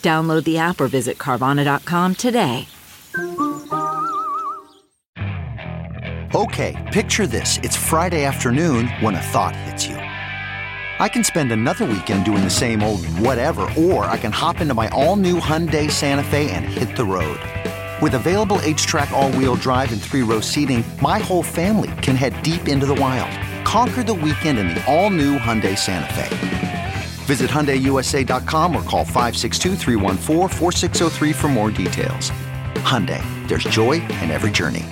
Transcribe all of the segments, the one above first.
Download the app or visit Carvana.com today. Okay, picture this. It's Friday afternoon when a thought hits you. I can spend another weekend doing the same old whatever, or I can hop into my all new Hyundai Santa Fe and hit the road. With available HTRAC, all wheel drive, and three row seating, my whole family can head deep into the wild. Conquer the weekend in the all new Hyundai Santa Fe. Visit HyundaiUSA.com or call 562 for more details. Hyundai, there's joy in every journey.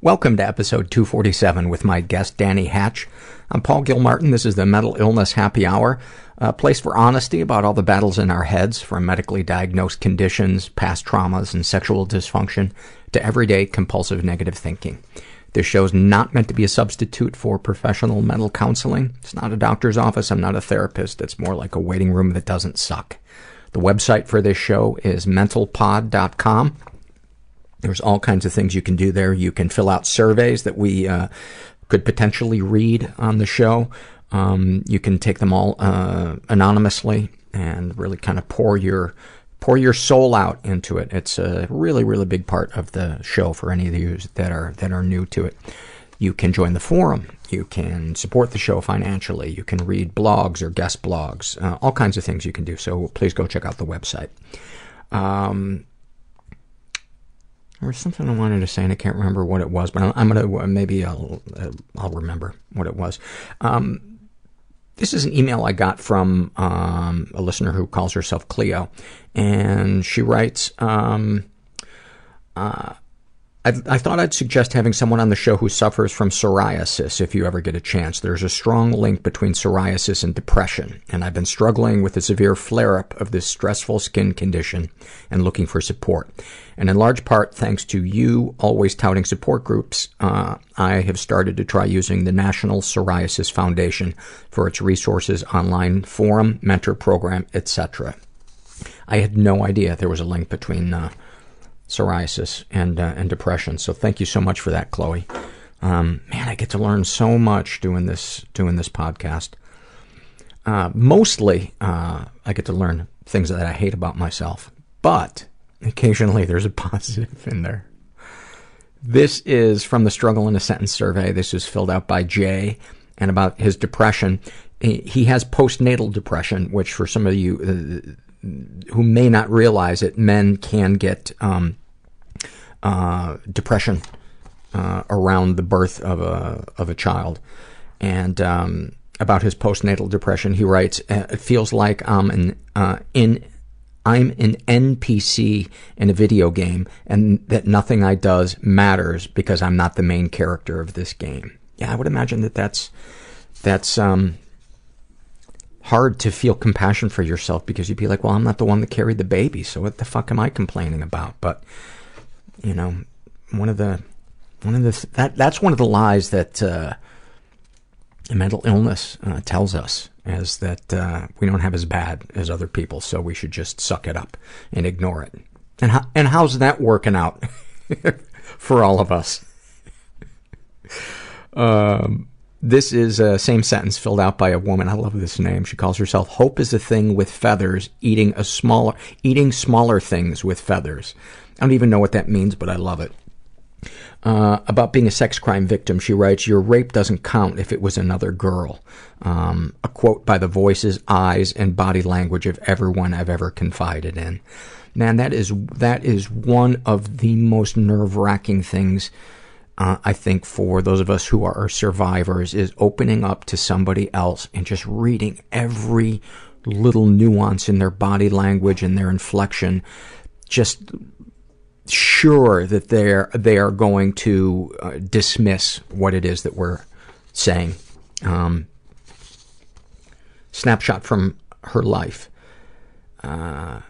Welcome to episode 247 with my guest Danny Hatch. I'm Paul Gilmartin. This is the Mental Illness Happy Hour, a place for honesty about all the battles in our heads, from medically diagnosed conditions, past traumas, and sexual dysfunction, to everyday compulsive negative thinking. This show's not meant to be a substitute for professional mental counseling. It's not a doctor's office. I'm not a therapist. It's more like a waiting room that doesn't suck. The website for this show is mentalpod.com. There's all kinds of things you can do there. You can fill out surveys that we uh, could potentially read on the show. Um, you can take them all uh, anonymously and really kind of pour your pour your soul out into it. It's a really, really big part of the show for any of you that are that are new to it. You can join the forum. You can support the show financially. You can read blogs or guest blogs. Uh, all kinds of things you can do. So please go check out the website. Um, there was something I wanted to say, and I can't remember what it was, but I'm, gonna maybe I'll I'll remember what it was. Um, this is an email I got from um, a listener who calls herself Cleo, and she writes, um, uh, I, I thought I'd suggest having someone on the show who suffers from psoriasis if you ever get a chance. There's a strong link between psoriasis and depression, and I've been struggling with a severe flare-up of this stressful skin condition and looking for support. And in large part, thanks to you always touting support groups, uh, I have started to try using the National Psoriasis Foundation for its resources, online forum, mentor program, etc. I had no idea there was a link between uh, psoriasis and uh, and depression. So thank you so much for that, Chloe. Um, man, I get to learn so much doing this doing this podcast. Uh, mostly, uh, I get to learn things that I hate about myself, but occasionally there's a positive in there. This is from the Struggle in a Sentence survey. This is filled out by Jay, and about his depression. He has postnatal depression, which for some of you uh, who may not realize it, men can get um, uh, depression uh, around the birth of a of a child. And um, about his postnatal depression, he writes, "It feels like I'm an uh, in I'm an NPC in a video game, and that nothing I does matters because I'm not the main character of this game." Yeah, I would imagine that that's that's um, hard to feel compassion for yourself because you'd be like, "Well, I'm not the one that carried the baby, so what the fuck am I complaining about?" But you know, one of the one of the that that's one of the lies that uh, mental illness uh, tells us is that uh, we don't have as bad as other people, so we should just suck it up and ignore it. And how, and how's that working out for all of us? um, this is a same sentence filled out by a woman. I love this name. She calls herself "Hope is a thing with feathers, eating a smaller, eating smaller things with feathers." I don't even know what that means, but I love it. Uh, about being a sex crime victim, she writes, Your rape doesn't count if it was another girl. Um, a quote by the voices, eyes, and body language of everyone I've ever confided in. Man, that is, that is one of the most nerve wracking things, I think, for those of us who are survivors, is opening up to somebody else and just reading every little nuance in their body language and their inflection. Just sure that they're they are going to uh, dismiss what it is that we're saying. Um, snapshot from her life. Uh,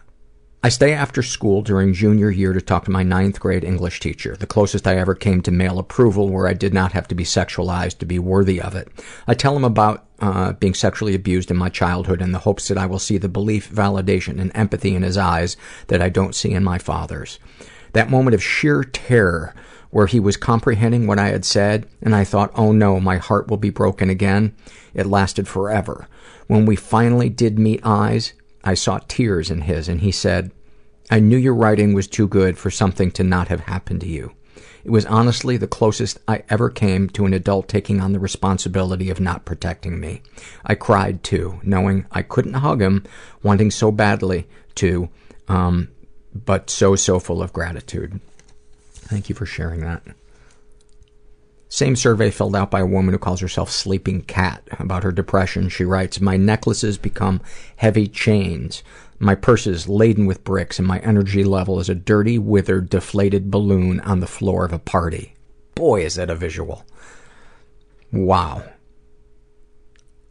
I stay after school during junior year to talk to my ninth grade English teacher, the closest I ever came to male approval where I did not have to be sexualized to be worthy of it. I tell him about uh, being sexually abused in my childhood in the hopes that I will see the belief, validation, and empathy in his eyes that I don't see in my father's. That moment of sheer terror where he was comprehending what I had said, and I thought, oh no, my heart will be broken again. It lasted forever. When we finally did meet eyes, I saw tears in his, and he said, I knew your writing was too good for something to not have happened to you. It was honestly the closest I ever came to an adult taking on the responsibility of not protecting me. I cried too, knowing I couldn't hug him, wanting so badly to, um, but so, so full of gratitude. Thank you for sharing that. Same survey filled out by a woman who calls herself Sleeping Cat. About her depression, she writes, My necklaces become heavy chains. My purse is laden with bricks, and my energy level is a dirty, withered, deflated balloon on the floor of a party. Boy, is that a visual. Wow.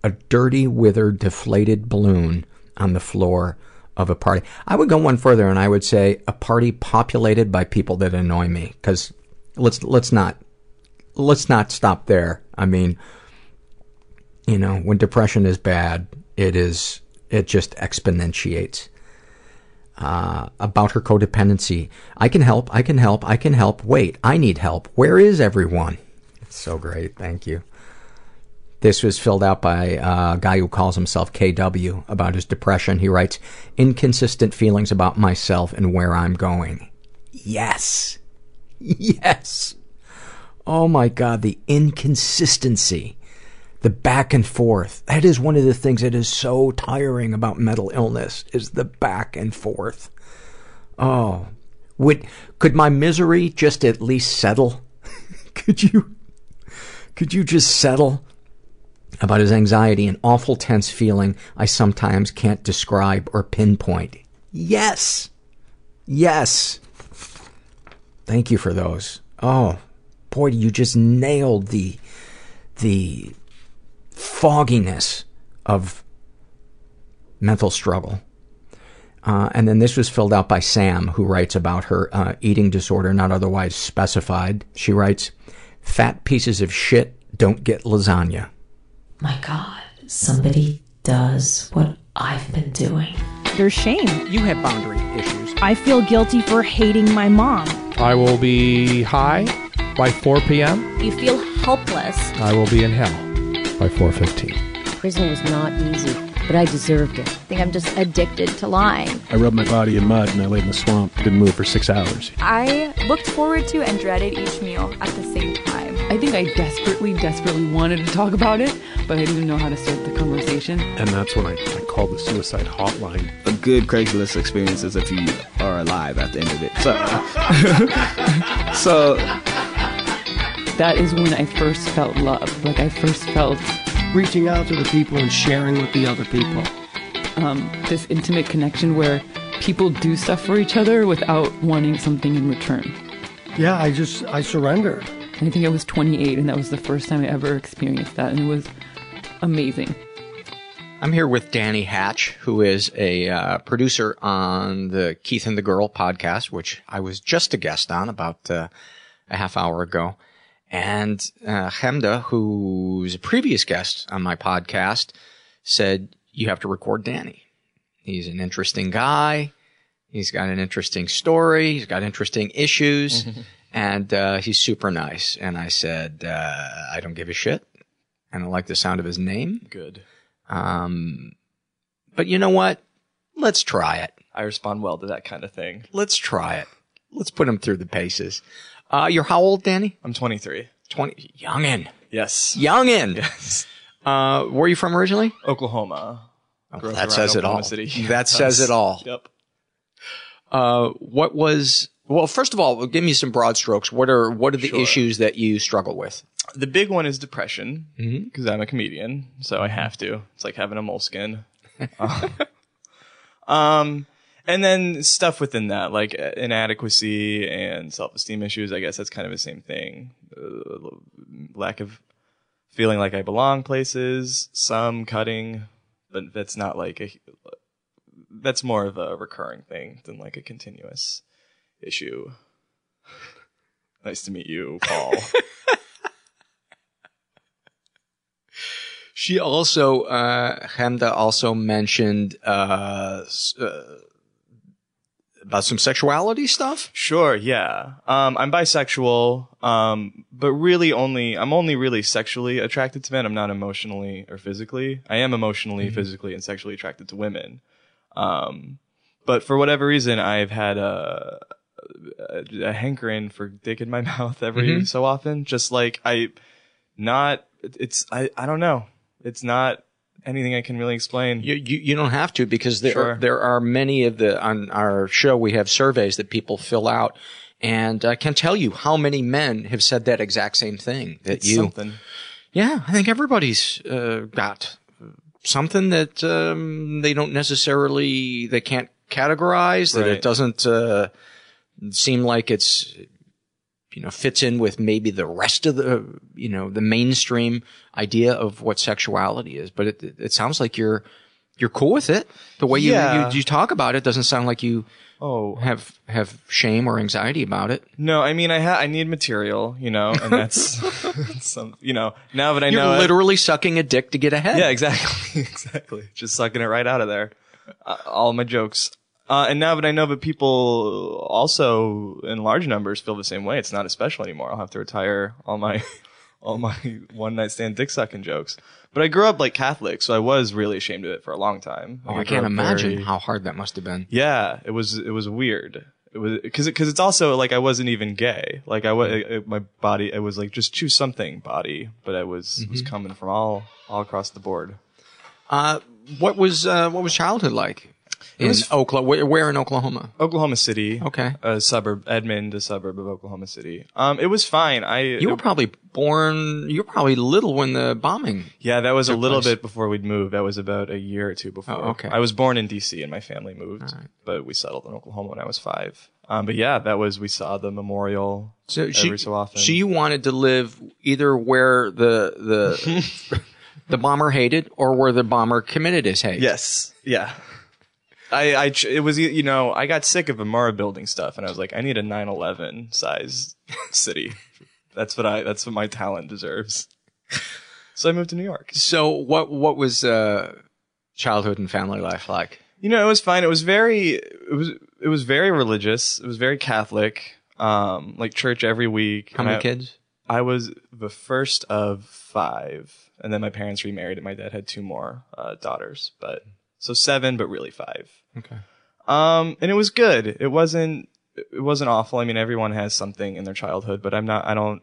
A dirty, withered, deflated balloon on the floor of a party. I would go one further and I would say a party populated by people that annoy me. Cause let's, let's not, let's not stop there. I mean, you know, when depression is bad, it is, it just exponentiates. Uh, about her codependency. I can help, I can help, I can help. Wait, I need help. Where is everyone? It's so great. Thank you. This was filled out by a guy who calls himself KW about his depression. He writes, inconsistent feelings about myself and where I'm going. Yes. Yes. Oh my god, the inconsistency. The back and forth. That is one of the things that is so tiring about mental illness, is the back and forth. Oh. Would, could my misery just at least settle? could you, could you just settle? about his anxiety and awful tense feeling I sometimes can't describe or pinpoint. Yes. Yes. Thank you for those. Oh, boy, you just nailed the, the fogginess of mental struggle. Uh, and then this was filled out by Sam, who writes about her uh, eating disorder, not otherwise specified. She writes, Fat pieces of shit don't get lasagna. My God, somebody does what I've been doing. There's shame. You have boundary issues. I feel guilty for hating my mom. I will be high by 4 p.m. You feel helpless. I will be in hell by 4:15. Prison was not easy, but I deserved it. I think I'm just addicted to lying. I rubbed my body in mud and I laid in the swamp. Didn't move for six hours. I looked forward to and dreaded each meal at the same time. I think I desperately, desperately wanted to talk about it, but I didn't know how to start the conversation. And that's when I, I called the suicide hotline. A good Craigslist experience is if you are alive at the end of it. So, so that is when I first felt love. Like I first felt reaching out to the people and sharing with the other people. Um, this intimate connection where people do stuff for each other without wanting something in return. Yeah, I just I surrendered. I think I was 28, and that was the first time I ever experienced that, and it was amazing. I'm here with Danny Hatch, who is a uh, producer on the Keith and the Girl podcast, which I was just a guest on about uh, a half hour ago. And uh, Chemda, who's a previous guest on my podcast, said, You have to record Danny. He's an interesting guy. He's got an interesting story. He's got interesting issues. and uh, he's super nice. And I said, uh, I don't give a shit. And I like the sound of his name. Good. Um, but you know what? Let's try it. I respond well to that kind of thing. Let's try it. Let's put him through the paces. Uh, you're how old, Danny? I'm 23. 20. Youngin. Yes. Youngin. Yes. Uh, where are you from originally? Oklahoma. Oh, that says it all. City. That says it all. Yep. Uh, what was, well, first of all, give me some broad strokes. What are, what are the Sure. issues that you struggle with? The big one is depression because I'm a comedian, so I have to. It's like having a Moleskine. um, um, and then stuff within that, like uh, inadequacy and self-esteem issues. I guess that's kind of the same thing. Uh, lack of feeling like I belong places. Some cutting, but that's not like a. That's more of a recurring thing than like a continuous issue. nice to meet you, Paul. She also, uh, Chemda also mentioned, uh, uh, about some sexuality stuff. Sure, yeah. Um, I'm bisexual, um, but really only I'm only really sexually attracted to men. I'm not emotionally or physically. I am emotionally, physically, and sexually attracted to women. Um, but for whatever reason, I've had a, a, a hankering for dick in my mouth every Mhm. so often. Just like I, not it's I I don't know. It's not anything I can really explain. You, you, you don't have to because there, Sure. there are many of the, on our show, we have surveys that people fill out. And I can tell you how many men have said that exact same thing that It's you, something. yeah, I think everybody's, uh, got something that, um, they don't necessarily, they can't categorize, that it doesn't, uh, seem like it's, you know, fits in with maybe the rest of the, you know, the mainstream idea of what sexuality is. But it, it sounds like you're, you're cool with it. The way you, Yeah. you, you talk about it doesn't sound like you Oh, have, have shame or anxiety about it. No, I mean I ha- I need material, you know, and that's some, you know, now that I know You're know it- literally sucking a dick to get ahead. yeah, exactly, exactly, just sucking it right out of there, uh, all my jokes. Uh, and now that I know that people also in large numbers feel the same way, it's not as special anymore. I'll have to retire all my all my one night stand dick sucking jokes. But I grew up like Catholic, so I was really ashamed of it for a long time. Oh, Like, I can't imagine very- how hard that must have been. yeah, it was it was weird. It was because because it's also like I wasn't even gay. Like I was my body. It was like just choose something body, but I was was Mm-hmm. coming from all all across the board. Uh, what was, uh, what was childhood like in was- Oklahoma? Where, where in Oklahoma? Oklahoma City, Okay. a suburb, Edmond, a suburb of Oklahoma City. Um, it was fine. I You were probably born, you were probably little when the bombing. yeah, that was a little place. bit before we'd moved. That was about a year or two before. Oh, okay. I was born in D.C. and my family moved, but we settled in Oklahoma when I was five. Um, but yeah, that was we saw the memorial So every she, so often. So you wanted to live either where the the the bomber hated or where the bomber committed his hate. Yes. Yeah. I, I, it was, you know, I got sick of Murrah building stuff and I was like, I need a 9-11 size city. That's what I, that's what my talent deserves. So I moved to New York. So what what was uh, childhood and family life like? You know, it was fine. It was very, it was, it was very religious. It was very Catholic. Um, like church every week. How And many I- kids? I was the first of five, and then my parents remarried, and my dad had two more uh, daughters. But so seven, but really five. Okay. Um, and it was good. It wasn't. It wasn't awful. I mean, everyone has something in their childhood, but I'm not. I don't.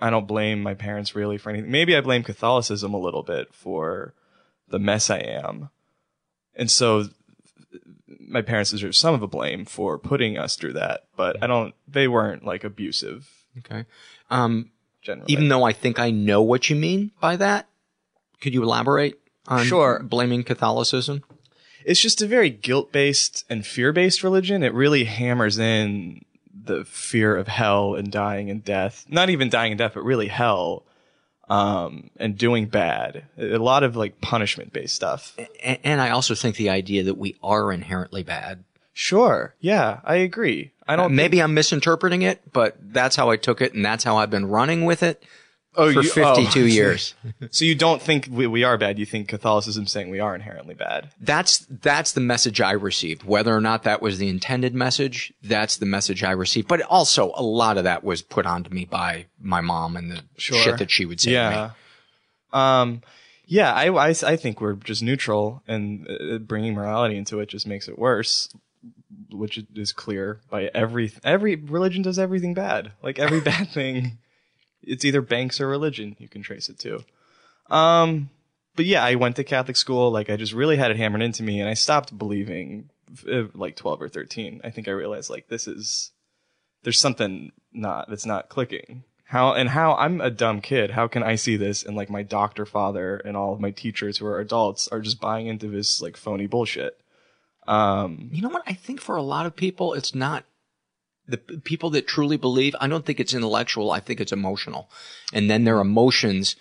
I don't blame my parents really for anything. Maybe I blame Catholicism a little bit for the mess I am, and so my parents deserve some of the blame for putting us through that. But I don't. They weren't like abusive. Okay. Um, generally. even though I think I know what you mean by that, could you elaborate on Sure. blaming Catholicism? It's just a very guilt based and fear based religion. It really hammers in the fear of hell and dying and death. Not even dying and death, but really hell. Um, and doing bad. A lot of like punishment based stuff. And, and I also think the idea that we are inherently bad Sure. Yeah, I agree. I don't. Maybe I'm misinterpreting it, but that's how I took it, and that's how I've been running with it Oh, for you- 52 oh. years. so you don't think we, we are bad? You think Catholicism saying we are inherently bad? That's that's the message I received. Whether or not that was the intended message, that's the message I received. But also, a lot of that was put onto me by my mom and the Sure. shit that she would say to me. yeah. Um, yeah, I, I, I think we're just neutral, and uh, bringing morality into it just makes it worse, which is clear by every every religion does everything bad. Like every bad thing, it's either banks or religion. You can trace it to. Um, but yeah, I went to Catholic school. Like I just really had it hammered into me, and I stopped believing. uh, Like twelve or thirteen, I think I realized like this is there's something not that's not clicking. How and how I'm a dumb kid. How can I see this and like my doctor father and all of my teachers who are adults are just buying into this like phony bullshit. Um, You know what? I think for a lot of people, it's not the people that truly believe. I don't think it's intellectual. I think it's emotional. And then their emotions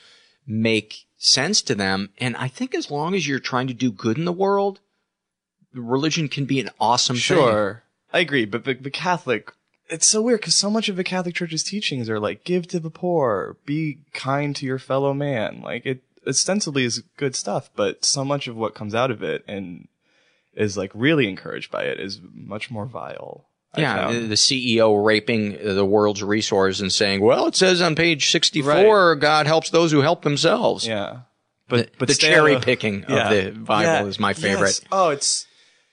make sense to them. And I think as long as you're trying to do good in the world, religion can be an awesome thing. Sure, I agree, but the, the Catholic, it's so weird because so much of the Catholic Church's teachings are like give to the poor, be kind to your fellow man. Like it ostensibly is good stuff, but so much of what comes out of it and is like really encouraged by it is much more vile. I Yeah, found. the, the CEO raping the world's resource and saying, "Well, it says on page sixty-four, God helps those who help themselves." Yeah, but but the cherry O'H-, of- picking Yeah. of the Bible Yeah. is my favorite. Yes. Oh, it's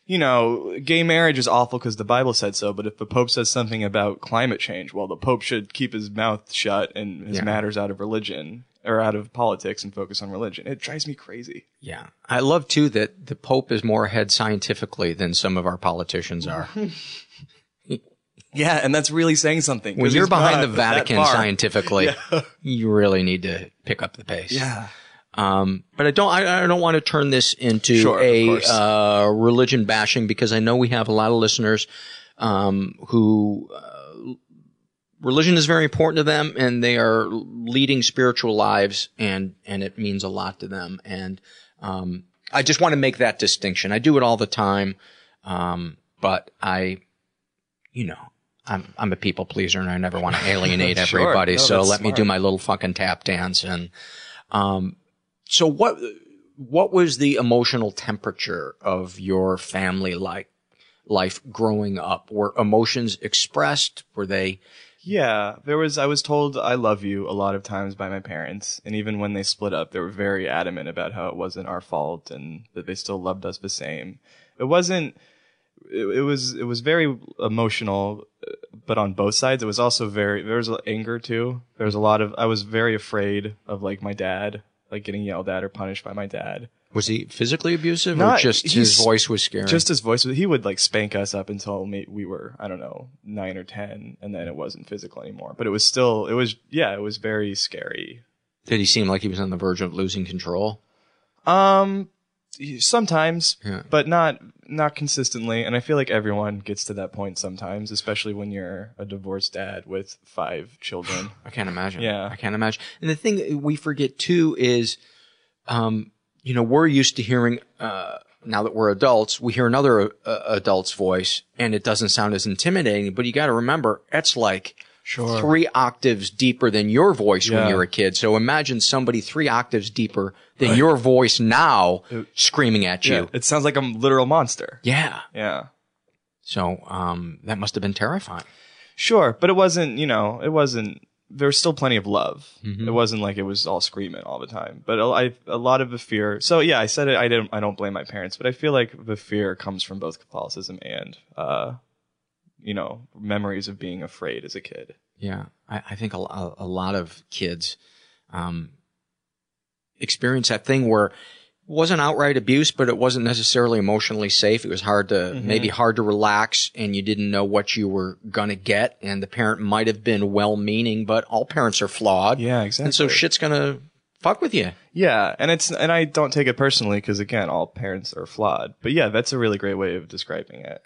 you know, gay marriage is awful because the Bible said so. But if the Pope says something about climate change, well, the Pope should keep his mouth shut and his Yeah. matters out of religion or out of politics and focus on religion. It drives me crazy. Yeah, I love too that the Pope is more ahead scientifically than some of our politicians are. Yeah, and that's really saying something. When you're behind the Vatican scientifically, Yeah. you really need to pick up the pace. Yeah. Um, but I don't. I, I don't want to turn this into Sure, a uh, religion bashing because I know we have a lot of listeners um, who uh, religion is very important to them, and they are leading spiritual lives, and and it means a lot to them. And um, I just want to make that distinction. I do it all the time, um, but I, you know. I'm I'm a people pleaser and I never want to alienate Sure. everybody. No, so let me do my little fucking tap dance and um so what what was the emotional temperature of your family like life growing up? Were emotions expressed? Were they Yeah, there was. I was told "I love you" a lot of times by my parents, and even when they split up, they were very adamant about how it wasn't our fault and that they still loved us the same. It wasn't. It, it was. It was very emotional, but on both sides, it was also very. There was anger too. There was a lot of. I was very afraid of like my dad, like getting yelled at or punished by my dad. was he physically abusive or just his voice was scary? Just his voice. He would like spank us up until we were, I don't know, nine or ten, and then it wasn't physical anymore. But it was still, it was, yeah, it was very scary. Did he seem like he was on the verge of losing control? Um, sometimes, Yeah. but not not consistently. And I feel like everyone gets to that point sometimes, especially when you're a divorced dad with five children. I can't imagine. Yeah. I can't imagine. And the thing we forget too is, um, you know, we're used to hearing, uh, now that we're adults, we hear another uh, adult's voice and it doesn't sound as intimidating, but you got to remember, it's like Sure. three octaves deeper than your voice when you're a kid. So imagine somebody three octaves deeper than your voice now screaming at Yeah, you. it sounds like a literal monster. Yeah. Yeah. So, um, that must have been terrifying. Sure, but it wasn't, you know, it wasn't. There was still plenty of love. Mhm. It wasn't like it was all screaming all the time. But a, I, a lot of the fear. So yeah, I said it. I didn't. I don't blame my parents, but I feel like the fear comes from both Catholicism and, uh, you know, memories of being afraid as a kid. Yeah, I, I think a, a, lot of kids um, experience that thing where it wasn't outright abuse, but it wasn't necessarily emotionally safe. It was hard to Mhm. maybe hard to relax, and you didn't know what you were gonna get. And the parent might have been well-meaning, but all parents are flawed. Yeah, exactly. And so shit's gonna fuck with you. Yeah, and it's and I don't take it personally because again, all parents are flawed. But yeah, that's a really great way of describing it.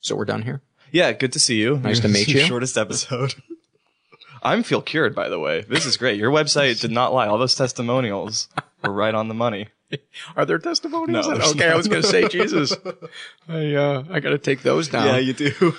So we're done here. Yeah, good to see you. Nice to meet you. Shortest episode. I'm feel cured, by the way. This is great. Your website did not lie. All those testimonials were right on the money. Are there testimonials? No, there's okay, I was going to say Jesus. I uh, I got to take those down. Yeah, you do.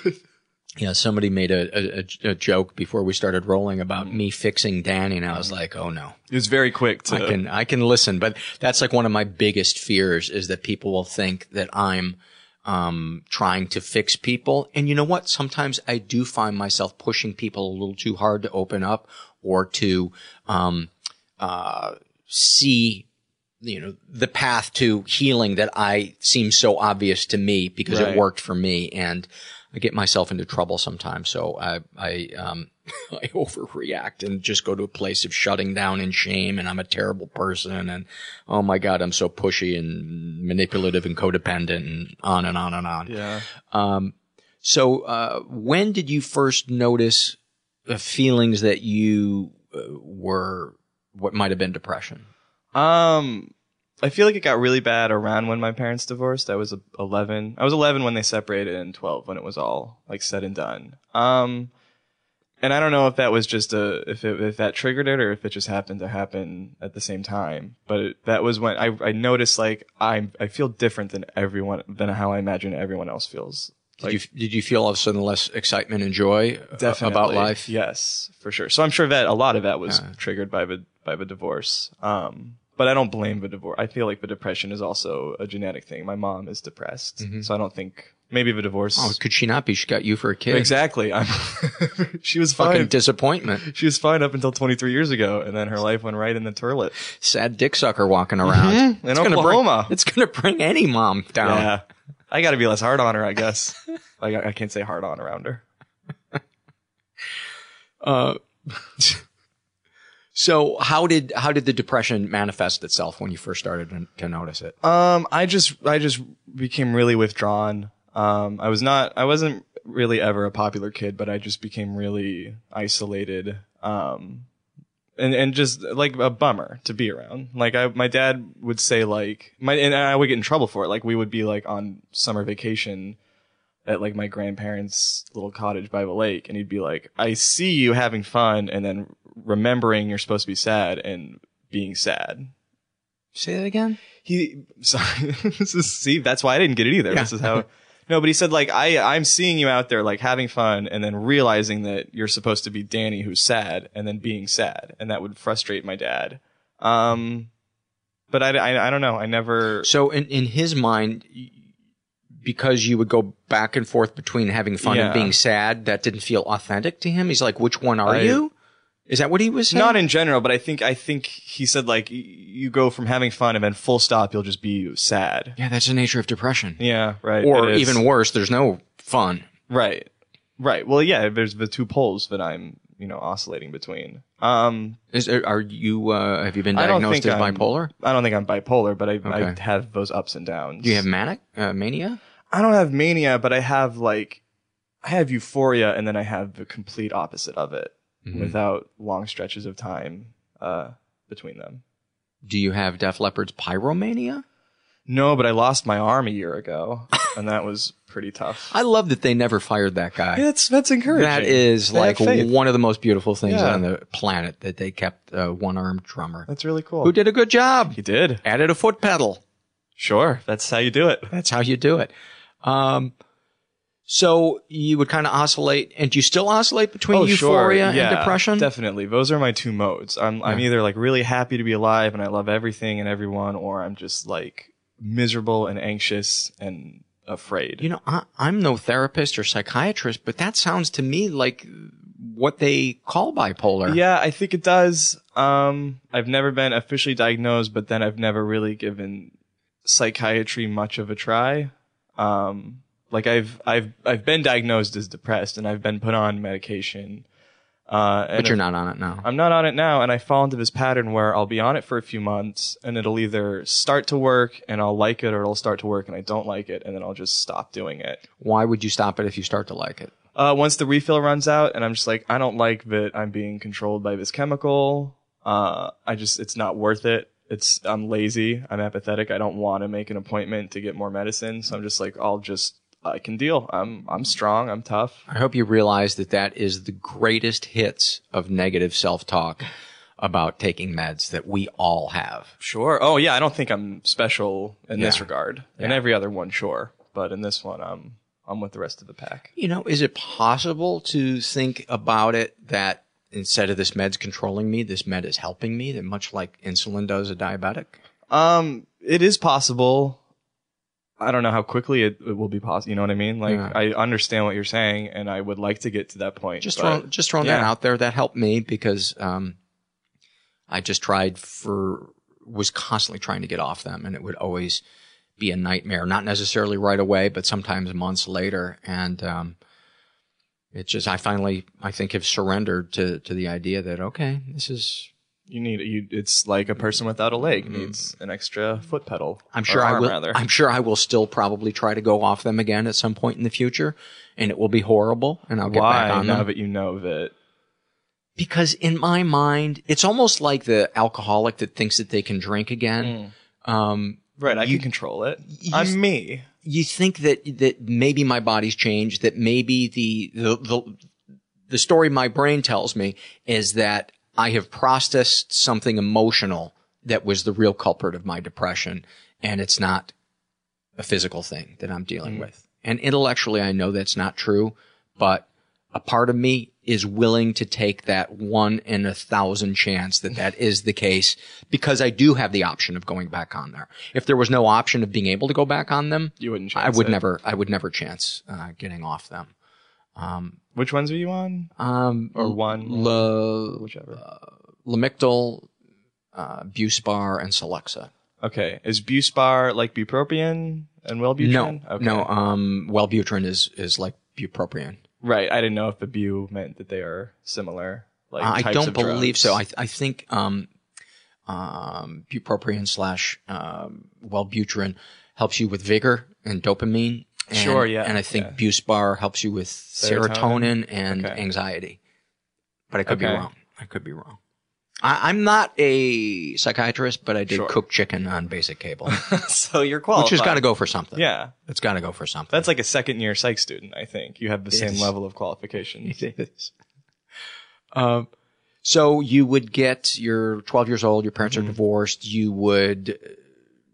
Yeah, somebody made a, a, a joke before we started rolling about me fixing Danny, and I was like, oh no. It was very quick to. I can I can listen, but that's like one of my biggest fears is that people will think that I'm um, trying to fix people. And you know what? Sometimes I do find myself pushing people a little too hard to open up or to um, uh, see you know the path to healing that I seems so obvious to me because Right. it worked for me and I get myself into trouble sometimes so I I um I overreact and just go to a place of shutting down in shame and I'm a terrible person and oh my god I'm so pushy and manipulative and codependent and on and on and on. Yeah. Um so uh when did you first notice the feelings that you uh, were what might have been depression? Um, I feel like it got really bad around when my parents divorced. I was uh, 11. I was 11 when they separated and 12 when it was all like said and done. Um, and I don't know if that was just a, if it, if that triggered it or if it just happened to happen at the same time. But it, that was when I, I noticed like I, I feel different than everyone, than how I imagine everyone else feels. Did you did you feel all of a sudden less excitement and joy uh, Definitely. about life? Yes, for sure. So I'm sure that a lot of that was triggered by the by the divorce. Um, but I don't blame the divorce. I feel like the depression is also a genetic thing. My mom is depressed, so I don't think maybe the divorce. Mm-hmm. Oh, could she not be? She got you for a kid. Exactly. I'm she was Fucking fine. disappointment. She was fine up until 23 years ago, and then her life went right in the toilet. Sad dick sucker walking around. Mhm. In It's gonna Oklahoma. Bring, it's gonna bring any mom down. Yeah, I got to be less hard on her, I guess. like I I can't say hard on around her. Uh, so how did how did the depression manifest itself when you first started to, notice it? Um, I just I just became really withdrawn. Um, I was not I wasn't really ever a popular kid, but I just became really isolated. Um, and and just like a bummer to be around. Like I, my dad would say like my and I would get in trouble for it. Like we would be like on summer vacation at like my grandparents' little cottage by the lake, and he'd be like, "I see you having fun, and then remembering you're supposed to be sad and being sad." Say that again. He sorry. this is see that's why I didn't get it either. Yeah. This is how. No, but he said like I I'm seeing you out there like having fun and then realizing that you're supposed to be Danny who's sad and then being sad and that would frustrate my dad. Um, but I, I, I don't know. I never. So in in his mind, because you would go back and forth between having fun and being sad, that didn't feel authentic to him. He's like, which one are I- you? Is that what he was saying? Not in general, but I think I think he said like y- you go from having fun and then full stop you'll just be sad. yeah, that's the nature of depression. Yeah, right. Or It is. even worse, there's no fun. Right. Right. Well, yeah, there's the two poles that I'm, you know, oscillating between. Um, Is are you? Uh, have you been I don't diagnosed think as I'm- bipolar? I don't think I'm bipolar, but I, I Okay. have those ups and downs. Do you have manic uh, mania? I don't have mania, but I have like, I have euphoria, and then I have the complete opposite of it, Mhm. without long stretches of time uh, between them. Do you have Def Leppard's pyromania? No, but I lost my arm a year ago, and that was pretty tough. I love that they never fired that guy. That's that's encouraging. That is They like one of the most beautiful things Yeah. on the planet that they kept a one-armed drummer That's really cool. who did a good job. He did. Added a foot pedal. Sure, that's how you do it. That's how you do it. Um, so you would kind of oscillate, and do you still oscillate between Oh, euphoria sure. Yeah, and depression? Definitely. Those are my two modes. I'm I'm either like really happy to be alive and I love everything and everyone, or I'm just like miserable and anxious and afraid. You know, I, I'm no therapist or psychiatrist, but that sounds to me like what they call bipolar. Yeah, I think it does. Um, I've never been officially diagnosed, but then I've never really given psychiatry much of a try. Um, like I've I've I've been diagnosed as depressed and I've been put on medication. Uh, and but you're if- not on it now. I'm not on it now, and I fall into this pattern where I'll be on it for a few months, and it'll either start to work and I'll like it, or it'll start to work and I don't like it, and then I'll just stop doing it. Why would you stop it if you start to like it? Uh, once the refill runs out, and I'm just like, I don't like that I'm being controlled by this chemical. Uh, I just, it's not worth it. It's, I'm lazy. I'm apathetic. I don't want to make an appointment to get more medicine. So I'm just like, I'll just, I can deal. I'm, I'm strong. I'm tough. I hope you realize that that is the greatest hits of negative self-talk. about taking meds that we all have. Sure. Oh yeah, I don't think I'm special in this Yeah. regard. In every other one, sure, but in this one, I'm I'm with the rest of the pack. You know, is it possible to think about it that instead of this med's controlling me, this med is helping me, that much like insulin does a diabetic? Um, it is possible. I don't know how quickly it, it will be possible. You know what I mean? Like Yeah. I understand what you're saying, and I would like to get to that point. Just but- throw, just throwing that out there. That helped me because um, I just tried for was constantly trying to get off them, and it would always be a nightmare. Not necessarily right away, but sometimes months later. And um, it just I finally I think have surrendered to to the idea that okay, this is You need you. It's like a person without a leg needs an extra foot pedal. I'm sure I will. Rather. I'm sure I will still probably try to go off them again at some point in the future, and it will be horrible, and I'll get Why back on now them. that you know that? Because in my mind, it's almost like the alcoholic that thinks that they can drink again. Um, Right, I can control it. I'm me. you think that that maybe my body's changed, that maybe the the the, the story my brain tells me is that I have processed something emotional that was the real culprit of my depression, and it's not a physical thing that I'm dealing with. And intellectually, I know that's not true, but a part of me is willing to take that one in a thousand chance that that is the case because I do have the option of going back on there. If there was no option of being able to go back on them, You wouldn't I would it. never, I would never chance uh, getting off them. Um, Which ones are you on? um, Or one? Le, Whichever. Lamictal, uh, Buspar, and Celexa. Okay, is Buspar like bupropion and Wellbutrin? No, okay. no. Um, Wellbutrin is is like bupropion. Right, I didn't know if the bu meant that they are similar. Like Uh, I don't believe drugs. so. I I think um, um, bupropion slash um, Wellbutrin helps you with vigor and dopamine. And, Sure, yeah, And I think yeah. Buspar helps you with Serotonin? serotonin, and Okay. anxiety. But I could be wrong. I could be wrong. I, I'm not a psychiatrist, but I did Sure. cook chicken on basic cable, so you're qualified. which has got to go for something. Yeah, It's got to go for something. that's like a second year psych student. I think you have the same is. level of qualification. It is. Um, so you would get, you're 12 years old, your parents Mm-hmm. are divorced, you would,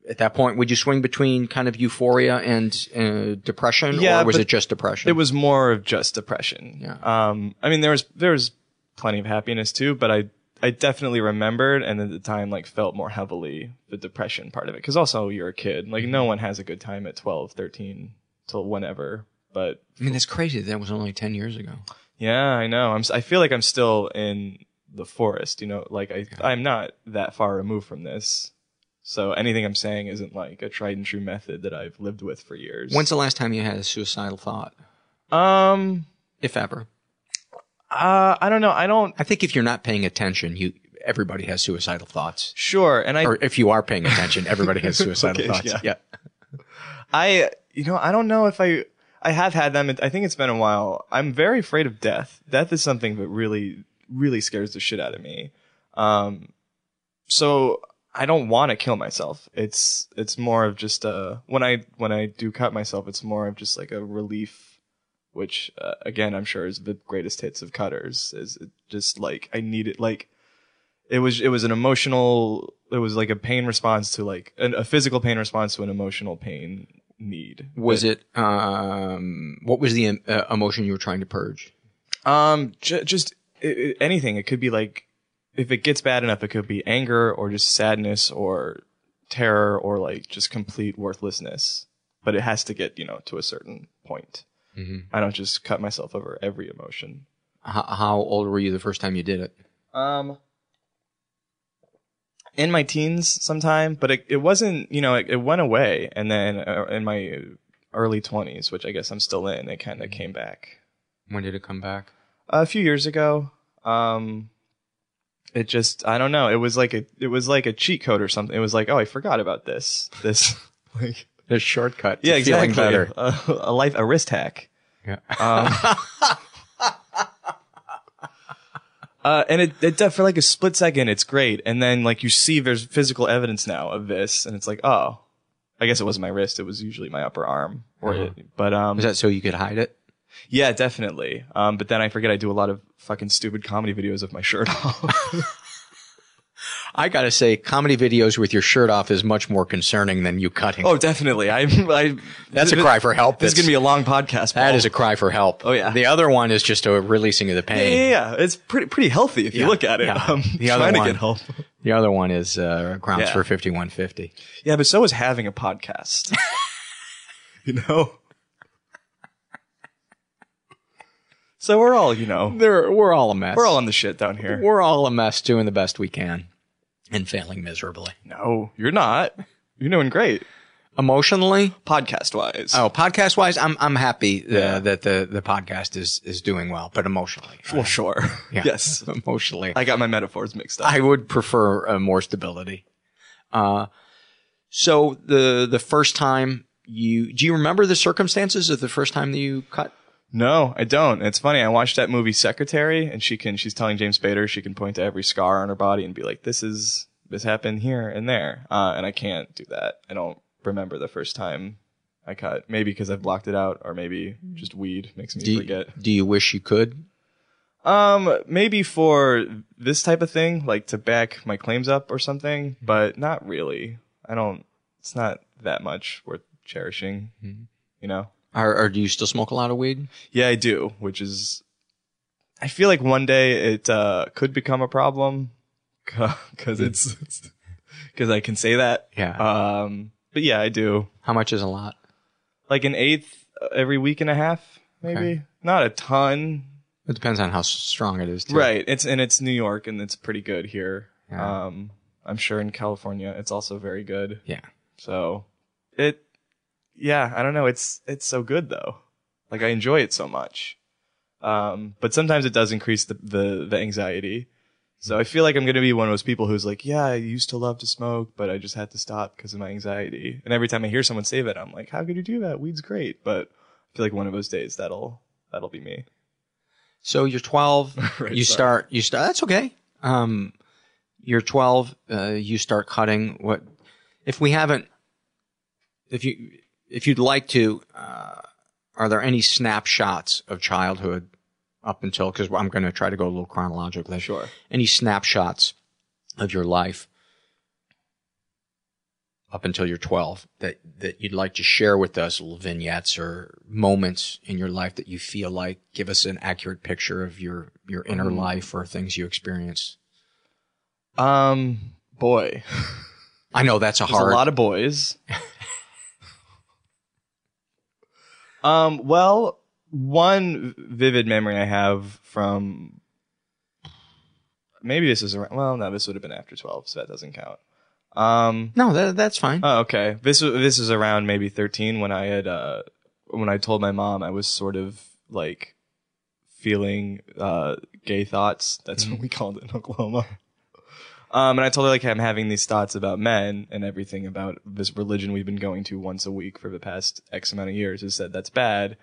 at that point, would you swing between kind of euphoria and uh, depression, Yeah, or was it just depression? It was more of just depression. Yeah. Um, I mean, there was there was plenty of happiness too, but I I definitely remembered and at the time like felt more heavily the depression part of it because also you're a kid. Like no one has a good time at 12, 13 till whenever. But I mean, that's crazy. That was only 10 years ago. yeah, I know. I'm I feel like I'm still in the forest. You know, like I I'm not that far removed from this. So anything I'm saying isn't like a tried and true method that I've lived with for years. When's the last time you had a suicidal thought, um if ever? uh I don't know. I don't I think if you're not paying attention, you everybody has suicidal thoughts. sure and I Or if you are paying attention, everybody has suicidal Okay, thoughts. yeah. yeah. I, you know, I don't know if I, I have had them. I think it's been a while. I'm very afraid of death. Death is something that really, really scares the shit out of me. Um, so I don't want to kill myself. It's, it's more of just a, when I, when I do cut myself, it's more of just like a relief, which, uh, again, I'm sure is the greatest hits of cutters is it just like, I need it, like, it was, it was an emotional, it was like a pain response to like, an, a physical pain response to an emotional pain need. Was it, um, what was the uh, emotion you were trying to purge? Um, j- just i i anything. It could be like, if it gets bad enough, it could be anger or just sadness or terror or like just complete worthlessness. But it has to get, you know, to a certain point. Mm-hmm. I don't just cut myself over every emotion. How, how old were you the first time you did it? Um, in my teens sometime, but it, it wasn't, you know, it, it went away. And then uh, in my early 20s, which I guess I'm still in, it kind of came back. When did it come back? a few years ago. Um, it just I don't know. It was like a it was like a cheat code or something. It was like oh I forgot about this this like The shortcut. to yeah exactly better. A, a life a wrist hack. Yeah. Um, uh, and it, it def- for like a split second it's great, and then like you see there's physical evidence now of this, and it's like oh. I guess it wasn't my wrist. It was usually my upper arm, or Uh-huh. it, but um, is that so you could hide it? Yeah, definitely. Um, but then I forget I do a lot of fucking stupid comedy videos of my shirt off. I gotta say, comedy videos with your shirt off is much more concerning than you cutting. Oh, definitely. I, I That's a cry for help. This is gonna be a long podcast. That Paul. is a cry for help. Oh, yeah. The other one is just a releasing of the pain. yeah, yeah. It's pretty pretty healthy if you Yeah, look at it. yeah. I'm The other trying to one- get help. The other one is uh, grounds Yeah. for fifty one fifty. Yeah, but so is having a podcast. you know. So we're all, you know, There, we're all a mess. we're all in the shit down here. We're all a mess, doing the best we can, and failing miserably. No, you're not. You're doing great, Emotionally, podcast wise. oh, podcast wise, I'm I'm happy uh, that the the podcast is is doing well, but emotionally, well, sure. yeah. Yes, emotionally, I got my metaphors mixed up. I would prefer uh, more stability. Uh, so the the first time you do you remember the circumstances of the first time that you cut? No, I don't. It's funny. I watched that movie Secretary, and she can. She's telling James Spader she can point to every scar on her body and be like, "This is this happened here and there," uh, and I can't do that. I don't remember the first time I cut. Maybe because I've blocked it out, or maybe just weed makes me Do you, forget. do you wish you could? Um, maybe for this type of thing, like to back my claims up or something, but not really. I don't. It's not that much worth cherishing. You know. Or, or do you still smoke a lot of weed? Yeah, I do, which is I feel like one day it uh, could become a problem cuz it's cuz I can say that. Yeah. Um but yeah, I do. How much is a lot? Like an eighth every week and a half, maybe. Okay. Not a ton. It depends on how strong it is. Too. Right. It's and it's New York and it's pretty good here. Yeah. Um I'm sure in California it's also very good. Yeah. So it yeah, I don't know, it's it's so good though. Like I enjoy it so much. Um but sometimes it does increase the the, the anxiety. So I feel like I'm going to be one of those people who's like, yeah, I used to love to smoke, but I just had to stop because of my anxiety. And every time I hear someone say that, I'm like, how could you do that? Weed's great, but I feel like one of those days that'll that'll be me. So you're 12. Right, you sorry. start. You start. That's okay. Um, you're 12. Uh, you start cutting. What if we haven't? If you if you'd like to, uh, are there any snapshots of childhood up until? Because I'm going to try to go a little chronologically. Sure. Any snapshots of your life up until you're 12 that that you'd like to share with us, little vignettes or moments in your life that you feel like give us an accurate picture of your your inner Um, life or things you experienced. Um, boy, I know that's a There's hard. a lot of boys. um, well, one vivid memory I have from maybe this is around. Well, no, this would have been after twelve, so that doesn't count. Um, no, that, that's fine. Oh, okay. This was this is around maybe thirteen when I had uh when I told my mom I was sort of like feeling uh gay thoughts. That's what we called it in Oklahoma. Um, and I told her like I'm having these thoughts about men and everything about this religion we've been going to once a week for the past X amount of years. Has said that's bad.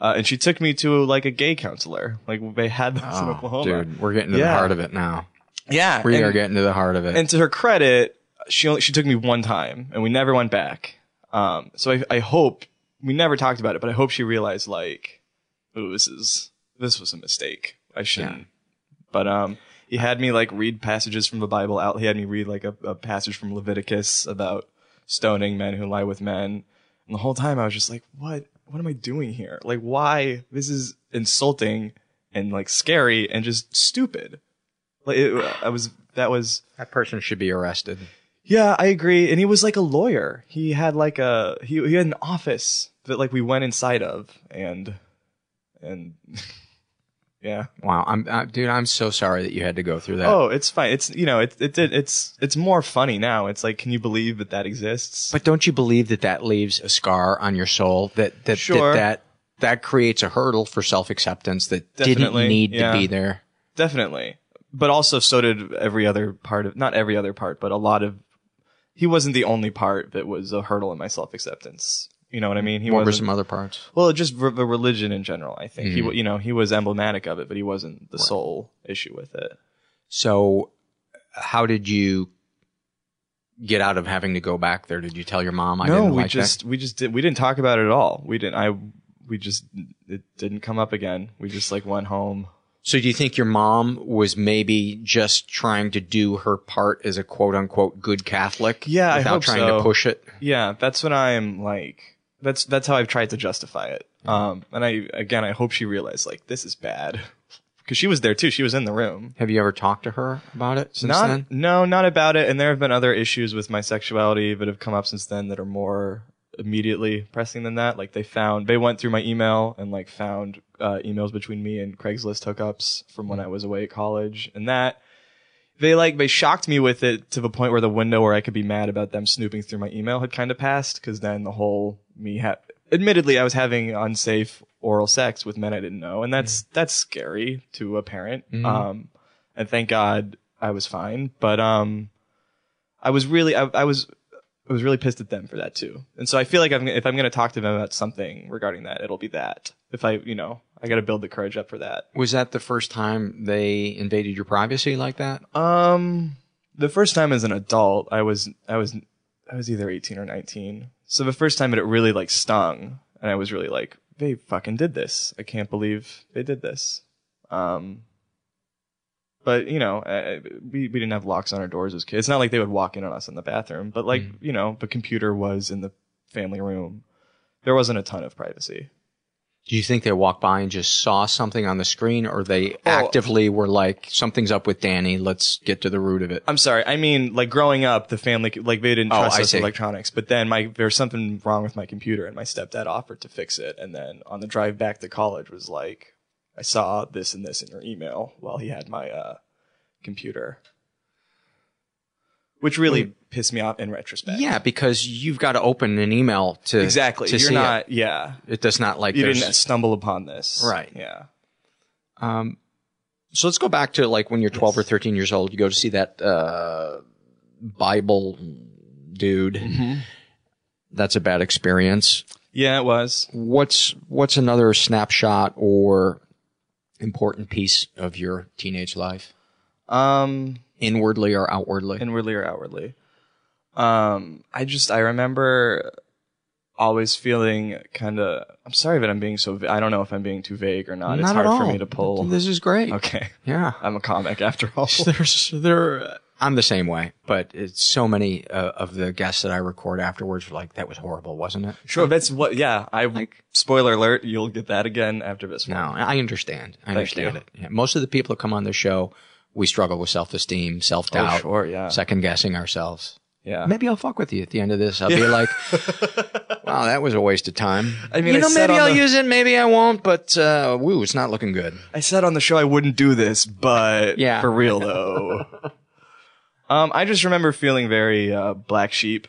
Uh, and she took me to like a gay counselor. Like they had this in Oh, Oklahoma. dude, we're getting to the heart of it now. Yeah, We and- are getting to the heart of it. and to her credit, she only, she took me one time, and we never went back. Um, so I, I hope we never talked about it, but I hope she realized like, oh, this is this was a mistake. I shouldn't. But um, he had me like read passages from the Bible out. He had me read like a, a passage from Leviticus about stoning men who lie with men. And the whole time I was just like, what? What am I doing here? Like, why? This is insulting and like scary and just stupid. Like, it, I was. That was that person should be arrested. yeah, I agree. And he was like a lawyer. He had like a he he had an office that like we went inside of and and yeah. Wow, I'm uh, dude. I'm so sorry that you had to go through that. Oh, it's fine. It's you know, it it did it's it's more funny now. It's like can you believe that that exists? But don't you believe that that leaves a scar on your soul? That that Sure. that, that that creates a hurdle for self acceptance that Definitely, didn't need yeah. to be there. Definitely. But also so did every other part of not every other part, but a lot of he wasn't the only part that was a hurdle in my self acceptance. You know what I mean? He what were some other parts? Well, just re- the religion in general. I think he, Mhm. wa- you know, he was emblematic of it, but he wasn't the sole issue with it. So, how did you get out of having to go back there? Did you tell your mom I no, didn't we like just we just did we didn't talk about it at all. We didn't. I we just it didn't come up again. We just like went home. So do you think your mom was maybe just trying to do her part as a quote unquote good Catholic? Yeah, I without hope trying so. to push it. Yeah, that's what I'm like. That's that's how I've tried to justify it. Um, and I again, I hope she realized like this is bad because she was there too. She was in the room. Have you ever talked to her about it since not then? no, not about it. And there have been other issues with my sexuality that have come up since then that are more immediately pressing than that. Like they found they went through my email and like found uh, emails between me and Craigslist hookups from when I was away at college, and that they like they shocked me with it to the point where the window where I could be mad about them snooping through my email had kind of passed because then the whole me ha- admittedly I was having unsafe oral sex with men I didn't know and that's that's scary to a parent Mhm. um and thank God I was fine but um I was really I, I was I was really pissed at them for that too and so I feel like I'm, if I'm going to talk to them about something regarding that it'll be that if I you know I got to build the courage up for that Was that the first time they invaded your privacy like that? Um, the first time as an adult, I was I was I was either eighteen or nineteen. So the first time it really like stung, and I was really like, they fucking did this. I can't believe they did this. Um, but you know, I, we we didn't have locks on our doors as kids. It's not like they would walk in on us in the bathroom, but like you know, the computer was in the family room. There wasn't a ton of privacy. Do you think they walked by and just saw something on the screen, or they actively were like, "Something's up with Danny. Let's get to the root of it." I'm sorry. I mean, like growing up, the family like they didn't Oh, trust I us see. electronics. But then my there's something wrong with my computer, and my stepdad offered to fix it. And then on the drive back to college, was like, I saw this and this in your email while he had my uh, computer, which really pissed me off in retrospect. Yeah, because you've got to open an email to exactly. To You're not. It. Yeah, It does not like you didn't stumble upon this. Right. Yeah. Um, so let's go back to like when you're 12 or 13 years old. You go to see that uh, Bible dude. Mm-hmm. That's a bad experience. Yeah, it was. What's what's another snapshot or important piece of your teenage life, Um. Inwardly or outwardly? inwardly or outwardly. Um, I just I remember always feeling kind of. I'm sorry that I'm being so. va- I don't know if I'm being too vague or not. it's Not at hard for me to pull. This is great. Okay, Yeah. I'm a comic after all. There's there. I'm the same way, but it's so many uh, of the guests that I record afterwards are like that was horrible, wasn't it? Sure, that's what. Yeah, I. Like, spoiler alert: you'll get that again after this No. I understand. I Thank understand you. it. Yeah. Most of the people that come on this show, we struggle with self-esteem, self-doubt, Oh, sure, yeah. second guessing ourselves. Yeah. Maybe I'll fuck with you at the end of this. I'll be like, "Wow, that was a waste of time." I mean, you know, maybe I'll the- use it, maybe I won't. But uh, woo, it's not looking good. I said on the show I wouldn't do this, but Yeah. for real though. um, I just remember feeling very uh, black sheep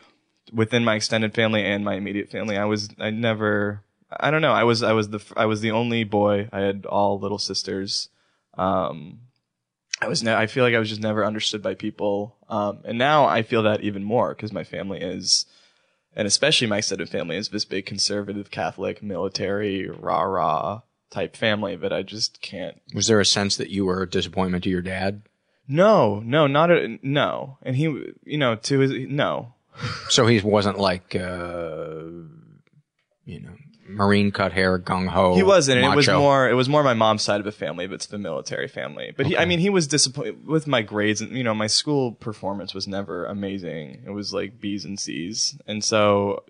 within my extended family and my immediate family. I was I never I don't know. I was I was the I was the only boy. I had all little sisters. Um, I was ne- I feel like I was just never understood by people. Um, and now I feel that even more because my family is and especially my extended family is this big conservative Catholic military rah rah type family that I just can't Was there a sense that you were a disappointment to your dad? no, no, not a no. And he, you know, to his no. So he wasn't like, uh, you know, marine cut hair, gung ho. he wasn't. It was more. It was more my mom's side of the family, but it's the military family. But he, I mean, he was disappointed with my grades, and you know, my school performance was never amazing. It was like B's and C's, and so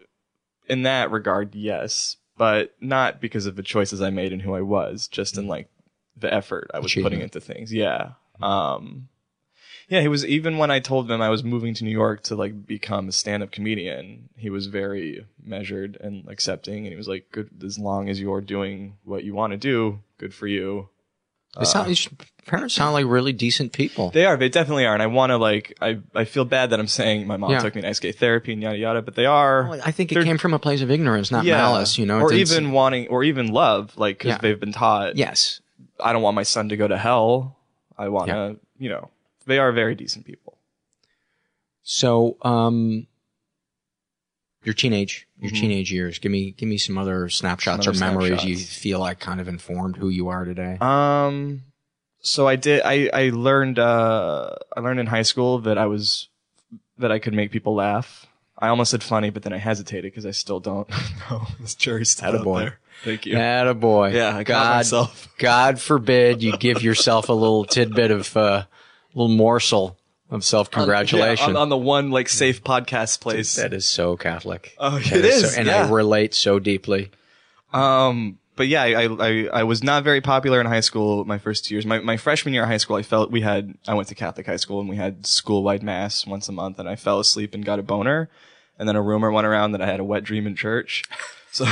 in that regard, yes, but not because of the choices I made and who I was, just in like the effort I was putting Achievement. into things. Yeah. Um, yeah, he was even when I told him I was moving to New York to like become a stand-up comedian, he was very measured and accepting and he was like, Good as long as you're doing what you want to do, good for you. They sound, uh, these parents sound like really decent people. They are, they definitely are. And I want to like I, I feel bad that I'm saying my mom Yeah. took me to SK therapy and yada yada, but they are I think it came from a place of ignorance, not Yeah. malice. You know, or It didn't- even wanting, or even love, like because Yeah. they've been taught. yes. I don't want my son to go to hell. I want to, you know, they are very decent people. So, um, your teenage, your Mhm. teenage years. Give me, give me some other snapshots Some or other memories you feel like kind of informed who you are today. Um, so I did. I I learned. Uh, I learned in high school that I was that I could make people laugh. I almost said funny, but then I hesitated because I still don't know. this jury's still out Attaboy. there. Thank you. Atta boy. Yeah, I God, myself. God forbid you give yourself a little tidbit of, uh, little morsel of self congratulation. Yeah, on, on the one like safe podcast place. that is so Catholic. Oh, That it is, so- and yeah. I relate so deeply. Um, but yeah, I, I I was not very popular in high school my first two years. My my freshman year of high school, I felt we had I went to Catholic high school and we had school wide mass once a month, and I fell asleep and got a boner, and then a rumor went around that I had a wet dream in church, so.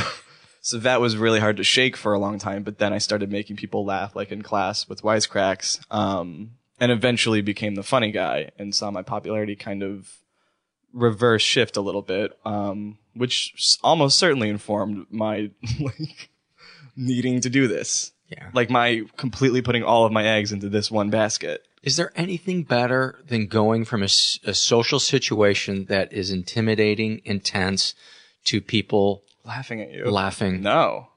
So that was really hard to shake for a long time, but then I started making people laugh, like in class with wisecracks, um, and eventually became the funny guy and saw my popularity kind of reverse shift a little bit, um, which almost certainly informed my like needing to do this. Yeah. Like my completely putting all of my eggs into this one basket. Is there anything better than going from a social situation that is intimidating, intense, to people Laughing at you. laughing? No.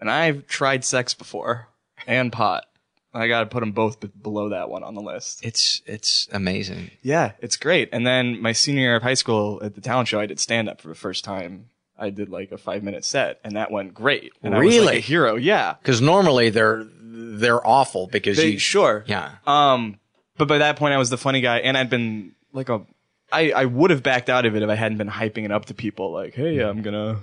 And I've tried sex before and pot. I got to put them both b- below that one on the list. It's it's amazing. Yeah, it's great. And then my senior year of high school at the talent show, I did stand up for the first time. I did like a five minute set, and that went great. And I was Really? like a hero. Yeah. Because normally they're they're awful because They- you sure. yeah Um, but by that point, I was the funny guy, and I'd been like a, I, I would have backed out of it if I hadn't been hyping it up to people, like, hey, I'm gonna,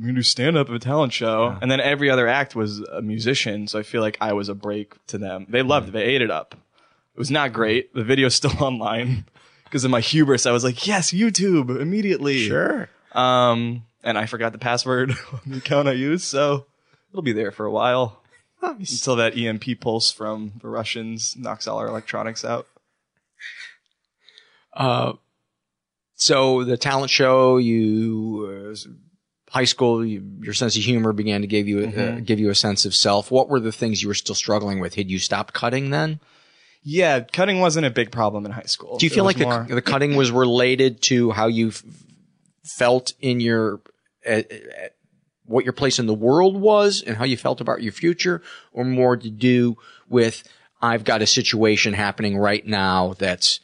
I'm gonna do stand up at a talent show, and then every other act was a musician, so I feel like I was a break to them. They loved it, they ate it up. It was not great. The video's still online because of my hubris. I was like, yes, YouTube immediately. Sure. Um, and I forgot the password on the account I used, so it'll be there for a while. Until that EMP pulse from the Russians knocks all our electronics out. Uh, so the talent show, you uh, high school, you, your sense of humor began to give you a, uh, Mhm. give you a sense of self. What were the things you were still struggling with? Had you stopped cutting then? Yeah, cutting wasn't a big problem in high school. Do you feel like the, the cutting was related to how you f- felt in your uh, uh, what your place in the world was and how you felt about your future, or more to do with I've got a situation happening right now that's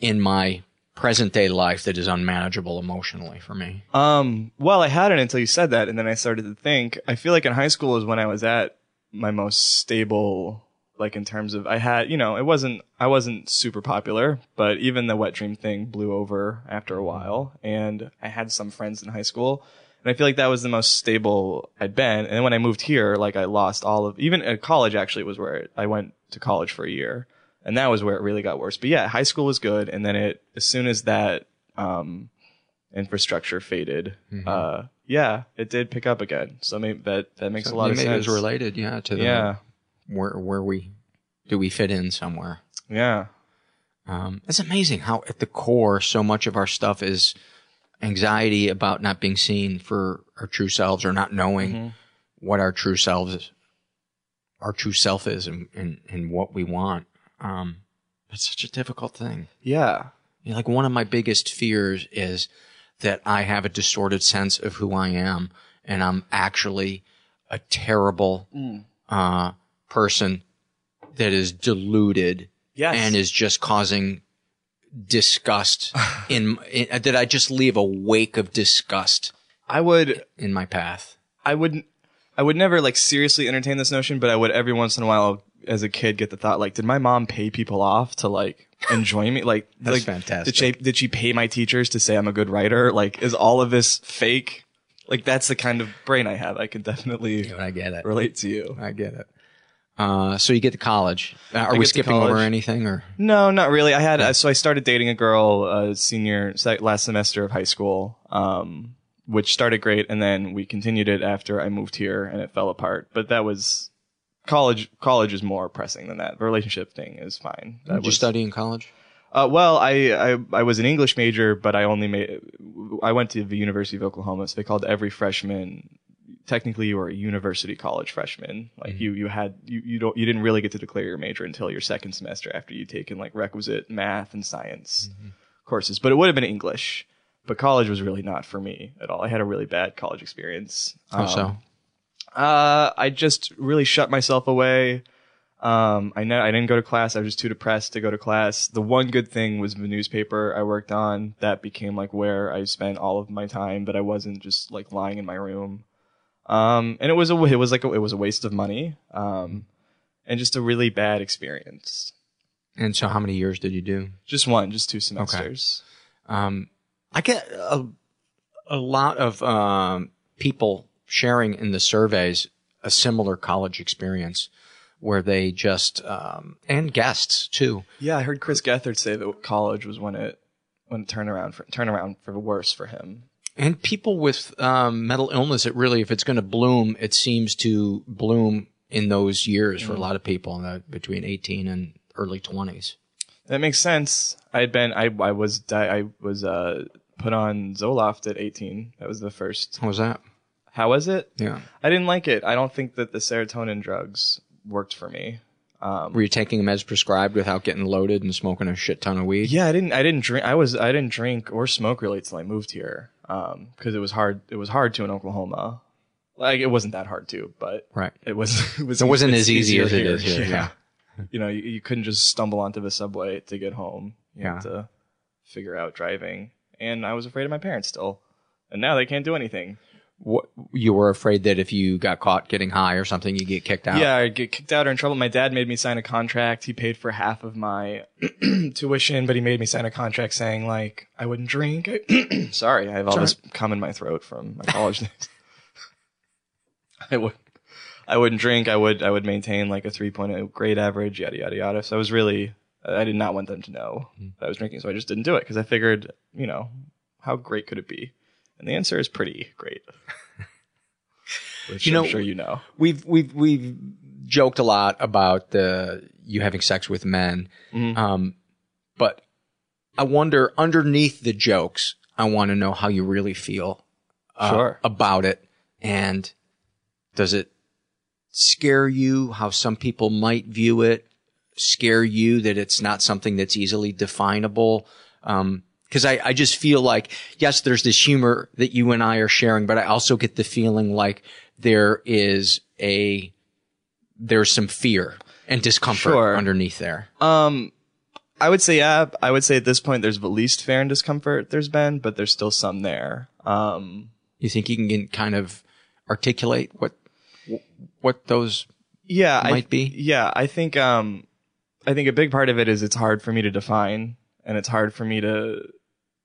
in my present day life that is unmanageable emotionally for me. Um, well, I hadn't until you said that, and then I started to think. I feel like in high school is when I was at my most stable, like in terms of I had, you know, it wasn't I wasn't super popular, but even the wet dream thing blew over after a while, and I had some friends in high school, and I feel like that was the most stable I'd been. And then when I moved here, like I lost all of even at college actually was where I went to college for a year, and that was where it really got worse. But yeah, high school was good, and then it as soon as that um infrastructure faded. Mm-hmm. Uh, yeah, it did pick up again. So maybe that that makes So a lot of sense. it was related, yeah, to the Yeah. where where we do we fit in somewhere. Yeah. Um, it's amazing how at the core so much of our stuff is anxiety about not being seen for our true selves or not knowing Mhm. what our true selves our true self is and, and, and what we want. Um, it's such a difficult thing. Yeah. You know, like one of my biggest fears is that I have a distorted sense of who I am and I'm actually a terrible Mm. uh, person that is deluded Yes. and is just causing disgust in, in that I just leave a wake of disgust I would in my path. I would I would never like seriously entertain this notion, but I would every once in a while as a kid get the thought like, did my mom pay people off to like enjoy me? Like, That's like, fantastic. Did she did she pay my teachers to say I'm a good writer? Like, is all of this fake? Like, that's the kind of brain I have. I can definitely I get it. relate to you. I get it. Uh, so you get to college. Uh, are I we skipping over anything or? No, not really. I had uh, so I started dating a girl uh, senior last semester of high school, um, which started great, and then we continued it after I moved here, and it fell apart. But that was college. College is more pressing than that. The relationship thing is fine. That Did you was- study in college? Uh, well, I, I I was an English major, but I only made. I went to the University of Oklahoma, so they called every freshman. Technically, you were a university college freshman. Like mm-hmm. you, you had you, you don't you didn't really get to declare your major until your second semester after you'd taken like requisite math and science mm-hmm. courses. But it would have been English. But college was really not for me at all. I had a really bad college experience. How so? Um, Uh, I just really shut myself away. Um, I know I didn't go to class. I was just too depressed to go to class. The one good thing was the newspaper I worked on. That became like where I spent all of my time, but I wasn't just like lying in my room. Um, and it was a it was like a, it was a waste of money. Um, and just a really bad experience. And so, how many years did you do? Just one, just two semesters. Um, I get a, a lot of um, people sharing in the surveys a similar college experience where they just um, and guests too. Yeah, I heard Chris Gethard say that college was when it when it turned around for turn around for the worse for him. And people with um, mental illness, it really, if it's going to bloom, it seems to bloom in those years for a lot of people in the, between 18 and early 20s. That makes sense. I had been I I was di- I was uh put on Zoloft at 18. That was the first. What was that? How was it? Yeah. I didn't like it. I don't think that the serotonin drugs worked for me. Um, Were you taking them as prescribed without getting loaded and smoking a shit ton of weed? yeah, I didn't. I didn't drink. I was. I didn't drink or smoke really till I moved here. Um, because it was hard. It was hard to in Oklahoma. Like it wasn't that hard to, but Right. it was. It, was It wasn't as easy as it is here, yeah. You know, you, you couldn't just stumble onto the subway to get home. You Yeah. had to figure out driving, and I was afraid of my parents still, and now they can't do anything. What, you were afraid that if you got caught getting high or something, you'd get kicked out? Yeah, I'd get kicked out or in trouble. My dad made me sign a contract. He paid for half of my tuition, but he made me sign a contract saying like I wouldn't drink. Sorry, I have all It's this cum in my throat from my college days. I would, I wouldn't drink. I would, I would maintain like a 3.0 grade average. Yada yada yada. So I was really, I did not want them to know hmm. that I was drinking. So I just didn't do it because I figured, you know, how great could it be? And the answer is pretty great. Which You know- I'm sure you know. We've we've we've joked a lot about the you having sex with men, Mm-hmm. um, but I wonder underneath the jokes, I want to know how you really feel uh, Sure. about it, and does it scare you? How some people might view it scare you that it's not something that's easily definable. Um, cause I, I just feel like, yes, there's this humor that you and I are sharing, but I also get the feeling like there is a, there's some fear and discomfort Sure. underneath there. Um, I would say yeah. I would say at this point there's the least fear and discomfort there's been, but there's still some there. Um, You think you can kind of articulate what, what those yeah, I, might be? Yeah, I think um, I think a big part of it is it's hard for me to define, and it's hard for me to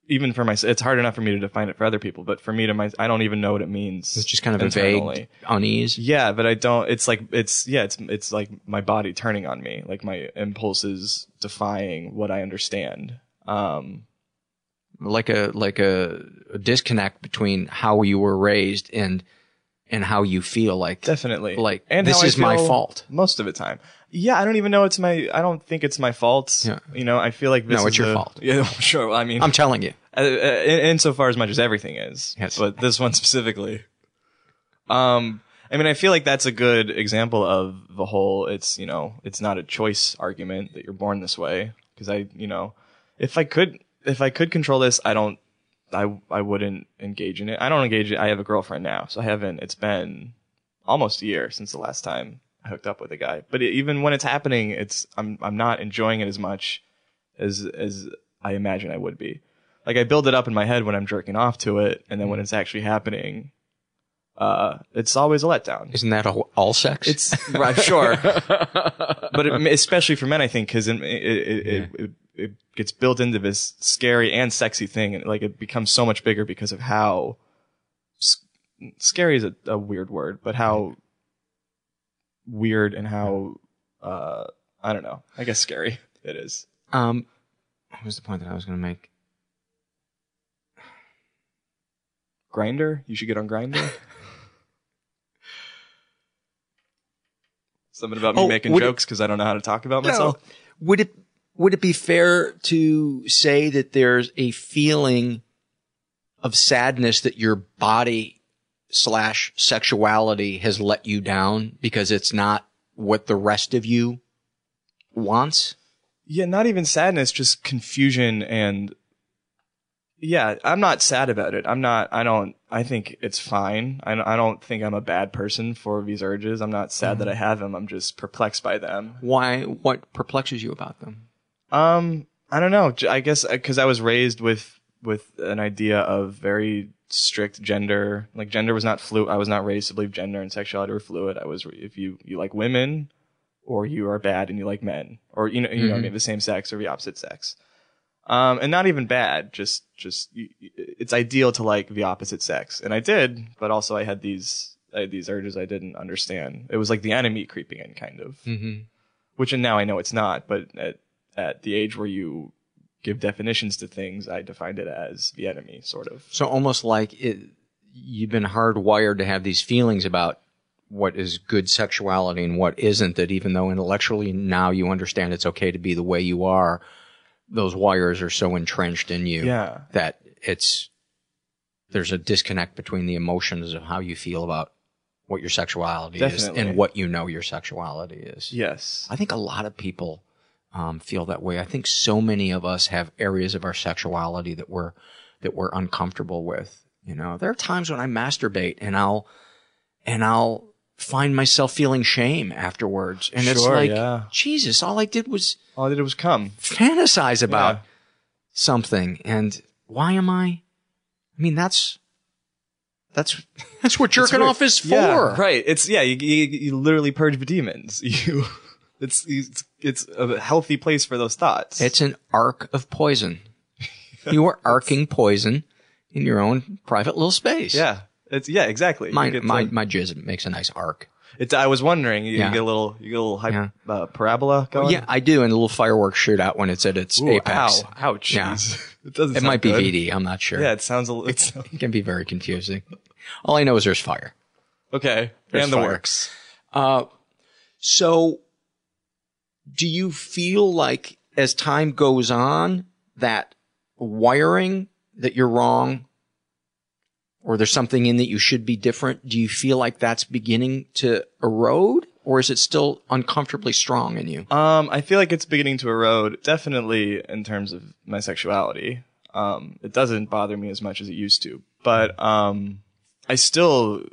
even for myself. It's hard enough for me to define it for other people, but for me to my, I don't even know what it means. It's just kind of a internally. vague unease. Yeah, but I don't. It's like it's yeah. It's it's like my body turning on me, like my impulses defying what I understand. Um, like a like a, a disconnect between how you were raised and and how you feel like definitely like and this is my fault most of the time. Yeah, I don't even know it's my. I don't think it's my fault. Yeah. You know, I feel like this No, it's your a- fault. Yeah, sure. I mean, I'm telling you. uh, uh, in, insofar as much as everything is. Yes. But this one specifically. Um, I mean, I feel like that's a good example of the whole. It's you know, it's not a choice argument that you're born this way. Because I, you know, if I could, if I could control this, I don't. I I wouldn't engage in it. I don't engage. It. I have a girlfriend now, so I haven't. It's been almost a year since the last time I hooked up with a guy. But it, even when it's happening, it's I'm I'm not enjoying it as much as as I imagine I would be. Like I build it up in my head when I'm jerking off to it, and then when it's actually happening, uh, it's always a letdown. Isn't that all, all sex? It's right, sure, but it, especially for men, I think, because it it, it, it it gets built into this scary and sexy thing, and like it becomes so much bigger because of how scary is a, a weird word, but how weird and how uh, I don't know. I guess scary it is. um, what was the point that I was going to make? Grindr, you should get on Grindr. Something about me Oh, making jokes because I don't know how to talk about myself. Would it would it be fair to say that there's a feeling of sadness that your body slash sexuality has let you down because it's not what the rest of you wants? Yeah, not even sadness, just confusion and yeah, I'm not sad about it. I'm not, I don't, I think it's fine. I, don't- I don't think I'm a bad person for these urges. I'm not sad that mm-hmm. I have them. I'm just perplexed by them. Why? What perplexes you about them? Um, I don't know. I guess because I was raised with with an idea of very strict gender. Like gender was not fluid. I was not raised to believe gender and sexuality were fluid. I was if you you like women, or you are bad and you like men, or you know you know Mhm. maybe the same sex or the opposite sex. Um, and not even bad. Just just it's ideal to like the opposite sex, and I did. But also I had these I had these urges I didn't understand. It was like the enemy creeping in, kind of. Mhm. Which and now I know it's not. But at at the age where you give definitions to things, I defined it as the enemy, sort of. So almost like it, you've been hardwired to have these feelings about what is good sexuality and what isn't. That even though intellectually now you understand it's okay to be the way you are, those wires are so entrenched in you Yeah. that it's there's a disconnect between the emotions of how you feel about what your sexuality is and what you know your sexuality is. Yes. I think a lot of people um, feel that way. I think so many of us have areas of our sexuality that we're that we're uncomfortable with. You know, there are times when I masturbate and I'll and I'll find myself feeling shame afterwards, and it's like, yeah. Jesus, all I did was all I did was come fantasize about Yeah. something, and why am I? I mean, that's that's that's what jerking off is for. Yeah, right. It's yeah. You, you, you literally purge the demons. You. It's, it's it's a healthy place for those thoughts. It's an arc of poison. you are arcing poison in your own private little space. yeah. It's yeah. Exactly. My my my jizz makes a nice arc. It's. I was wondering. You, Yeah. get a little. You get a little hype, Yeah. uh, parabola going. yeah, I do, and a little fireworks shoot out when it's at its Ooh, apex. ow, ouch. Yeah. It doesn't. It might be good. VD. I'm not sure. Yeah. It sounds a little. It's it can be very confusing. All I know is there's fire. okay. There's and the fire. works. Uh, so, do you feel like as time goes on that wiring that you're wrong, or there's something in that you should be different? Do you feel like that's beginning to erode, or is it still uncomfortably strong in you? Um, I feel like it's beginning to erode, definitely in terms of my sexuality. Um, it doesn't bother me as much as it used to, but um, I still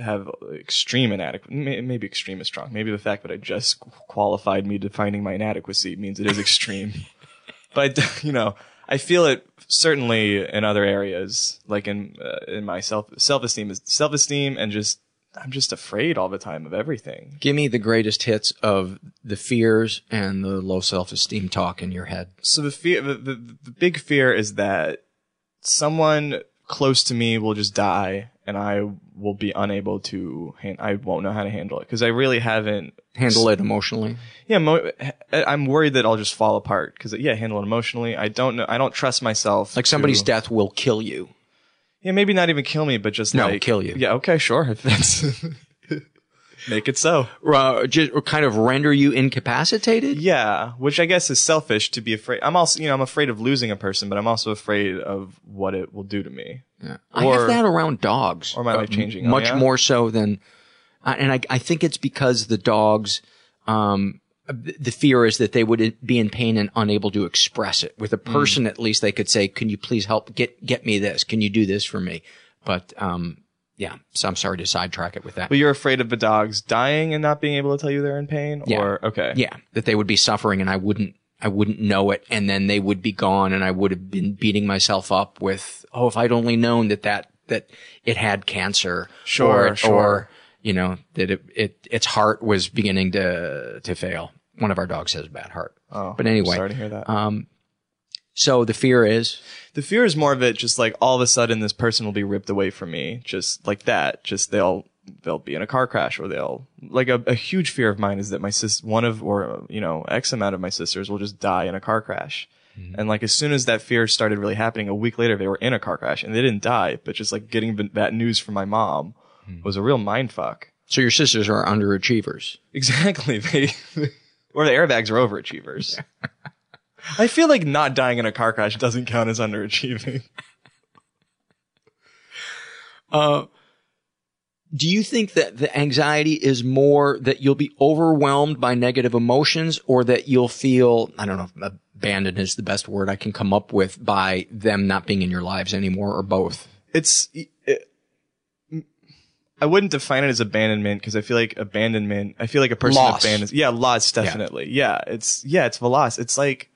have extreme inadequacy. Maybe extreme is strong. Maybe the fact that I just qualified me defining my inadequacy means it is extreme. but you know, I feel it certainly in other areas, like in uh, in my self self esteem is self esteem and just I'm just afraid all the time of everything. Give me the greatest hits of the fears and the low self esteem talk in your head. So the fear, the, the, the big fear is that someone close to me will just die, and I will be unable to. Han- I won't know how to handle it because I really haven't Handle it emotionally. Yeah, mo- I'm worried that I'll just fall apart because yeah, handle it emotionally. I don't know. I don't trust myself. Like somebody's to- death will kill you. Yeah, maybe not even kill me, but just No, like kill you. Yeah, okay, sure. If that's make it so. Uh, just kind of render you incapacitated? Yeah, which I guess is selfish to be afraid. I'm also, you know, I'm afraid of losing a person, but I'm also afraid of what it will do to me. Yeah. I have that around dogs. or my Uh, life changing. Oh, Much yeah? more so than, uh, and I, I think it's because the dogs, um, the fear is that they would be in pain and unable to express it. With a Mm. person, at least they could say, "Can you please help get get me this? Can you do this for me?" But um, yeah. So I'm sorry to sidetrack it with that. But you're afraid of the dogs dying and not being able to tell you they're in pain, Yeah. or okay, Yeah, that they would be suffering and I wouldn't I wouldn't know it and then they would be gone and I would have been beating myself up with oh if I'd only known that that that it had cancer Sure, or, sure. or you know that it, it its heart was beginning to to fail. One of our dogs has a bad heart. Oh, but anyway, sorry to hear that. Um, so the fear is The fear is more of it, just like all of a sudden this person will be ripped away from me, just like that. Just they'll they'll be in a car crash, or they'll like a, a huge fear of mine is that my sis, one of or you know X amount of my sisters will just die in a car crash. Mm-hmm. And like as soon as that fear started really happening, a week later they were in a car crash and they didn't die, but just like getting that news from my mom mm-hmm. was a real mind fuck. so your sisters are underachievers. Exactly. They or the airbags are overachievers. I feel like not dying in a car crash doesn't count as underachieving. Uh, do you think that the anxiety is more that you'll be overwhelmed by negative emotions or that you'll feel, I don't know, if abandoned is the best word I can come up with by them not being in your lives anymore or both? It's it, I wouldn't define it as abandonment because I feel like abandonment. I feel like a person Loss. abandons. Yeah, loss definitely. Yeah. it's yeah, it's the loss. It's like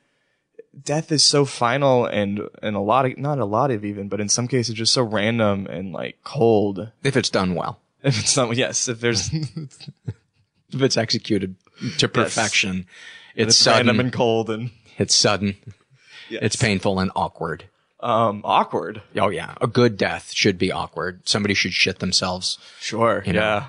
death is so final and and a lot of not a lot of even, but in some cases just so random and like cold. If it's done well. If it's done yes, if there's if it's executed to perfection, And it's, it's sudden random and cold and it's sudden. Yes. It's painful and awkward. um awkward. Oh yeah, a good death should be awkward. Somebody should shit themselves. Sure. You know. yeah.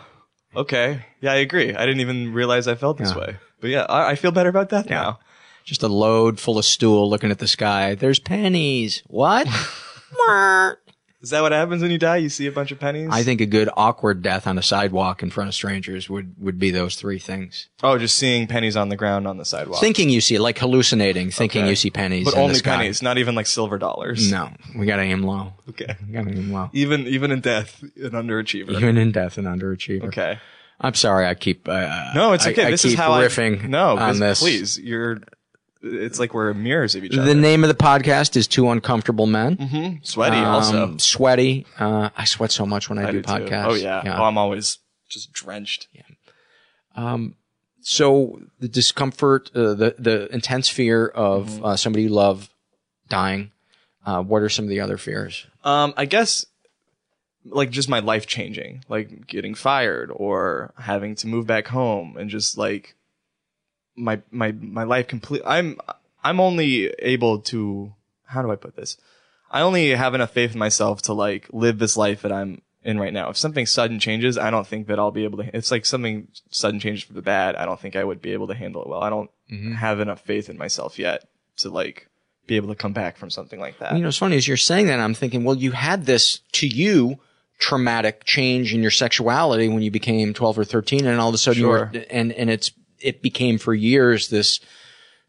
Okay. Yeah, I agree. I didn't even realize I felt this Yeah. way. But yeah, I, I feel better about death now. Just a load full of stool looking at the sky. There's pennies. What? Is that what happens when you die? You see a bunch of pennies? I think a good awkward death on a sidewalk in front of strangers would, would be those three things. Oh, just seeing pennies on the ground on the sidewalk. Thinking you see, like hallucinating, thinking Okay. you see pennies. But in the only sky. pennies, not even like silver dollars. No, we gotta aim low. Okay. We gotta aim low. Even even in death, an underachiever. Even in death, an underachiever. Okay. I'm sorry, I keep. Uh, No, it's I- okay. I this is keep how riffing I no. on this. Please, you're. It's like we're mirrors of each other. The name of the podcast is Two Uncomfortable Men. Mhm. Sweaty Um, also. Sweaty. Uh, I sweat so much when I, I do do too. podcasts. Oh yeah. Oh, I'm always just drenched. Yeah. Um, so the discomfort, uh, the the intense fear of Mm-hmm. uh, somebody you love dying. Uh, what are some of the other fears? Um, I guess like just my life changing, like getting fired or having to move back home and just like my my my life complete I'm I'm only able to how do I put this? I only have enough faith in myself to like live this life that I'm in right now. If something sudden changes, I don't think that I'll be able to it's like something sudden changes for the bad, I don't think I would be able to handle it well. I don't Mhm. have enough faith in myself yet to like be able to come back from something like that. You know, it's funny as you're saying that, I'm thinking, well, you had this to you traumatic change in your sexuality when you became 12 or 13, and all of a sudden Sure. you were, and and it's it became for years this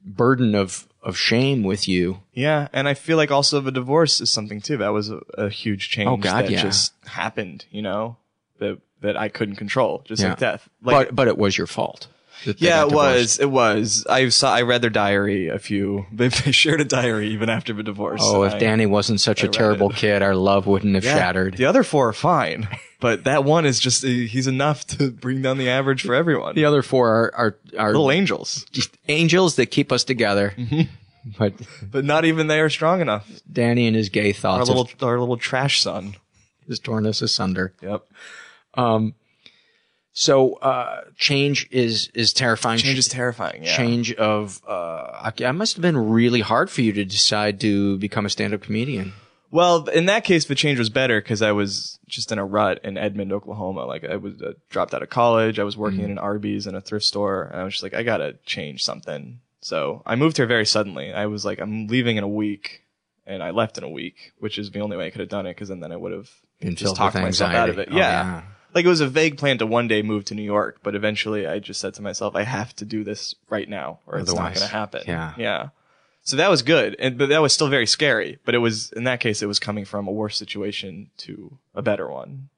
burden of of shame with you. Yeah, and I feel like also the divorce is something too. That was a, a huge oh, change Oh, God, that yeah. just happened, you know, that that I couldn't control, just Yeah. like death. Like, but but it was your fault. Yeah, it was. It was. I saw. I read their diary. A few. They, they shared a diary even after the divorce. Oh, if I- Danny wasn't such I a terrible it. kid, our love wouldn't have Yeah, shattered. The other four are fine, but that one is just. He's enough to bring down the average for everyone. The other four are are, are Little angels, just angels that keep us together. But but not even they are strong enough. Danny and his gay thoughts. Our little, our little trash son. has torn us asunder. Yep. Um, so uh, change is is terrifying. Change is terrifying. Yeah. Change of uh, I- must have been really hard for you to decide to become a stand-up comedian. Well, in that case, the change was better because I was just in a rut in Edmond, Oklahoma. Like I was uh, dropped out of college. I was working in an Arby's and a thrift store, and I was just like, I gotta change something. So I moved here very suddenly. I was like, I'm leaving in a week, and I left in a week, which is the only way I could have done it because then, then I would have just talked myself out of it. Oh, yeah. yeah. Like it was a vague plan to one day move to New York, but eventually I just said to myself, I have to do this right now, or it's not Otherwise, going to happen. yeah. Yeah. So that was good, and but that was still very scary. But it was in that case, it was coming from a worse situation to a better one.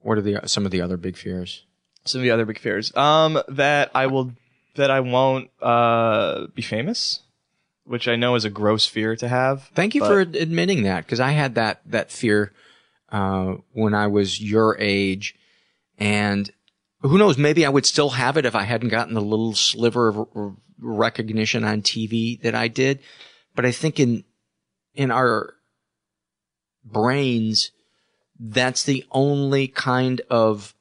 What are the some of the other big fears? Some of the other big fears, um, that I will, that I won't uh, be famous, which I know is a gross fear to have. Thank you but- for ad- admitting that because I had that that fear uh, when I was your age, and who knows, maybe I would still have it if I hadn't gotten the little sliver of r- recognition on TV that I did. But I think in in our brains, that's the only kind of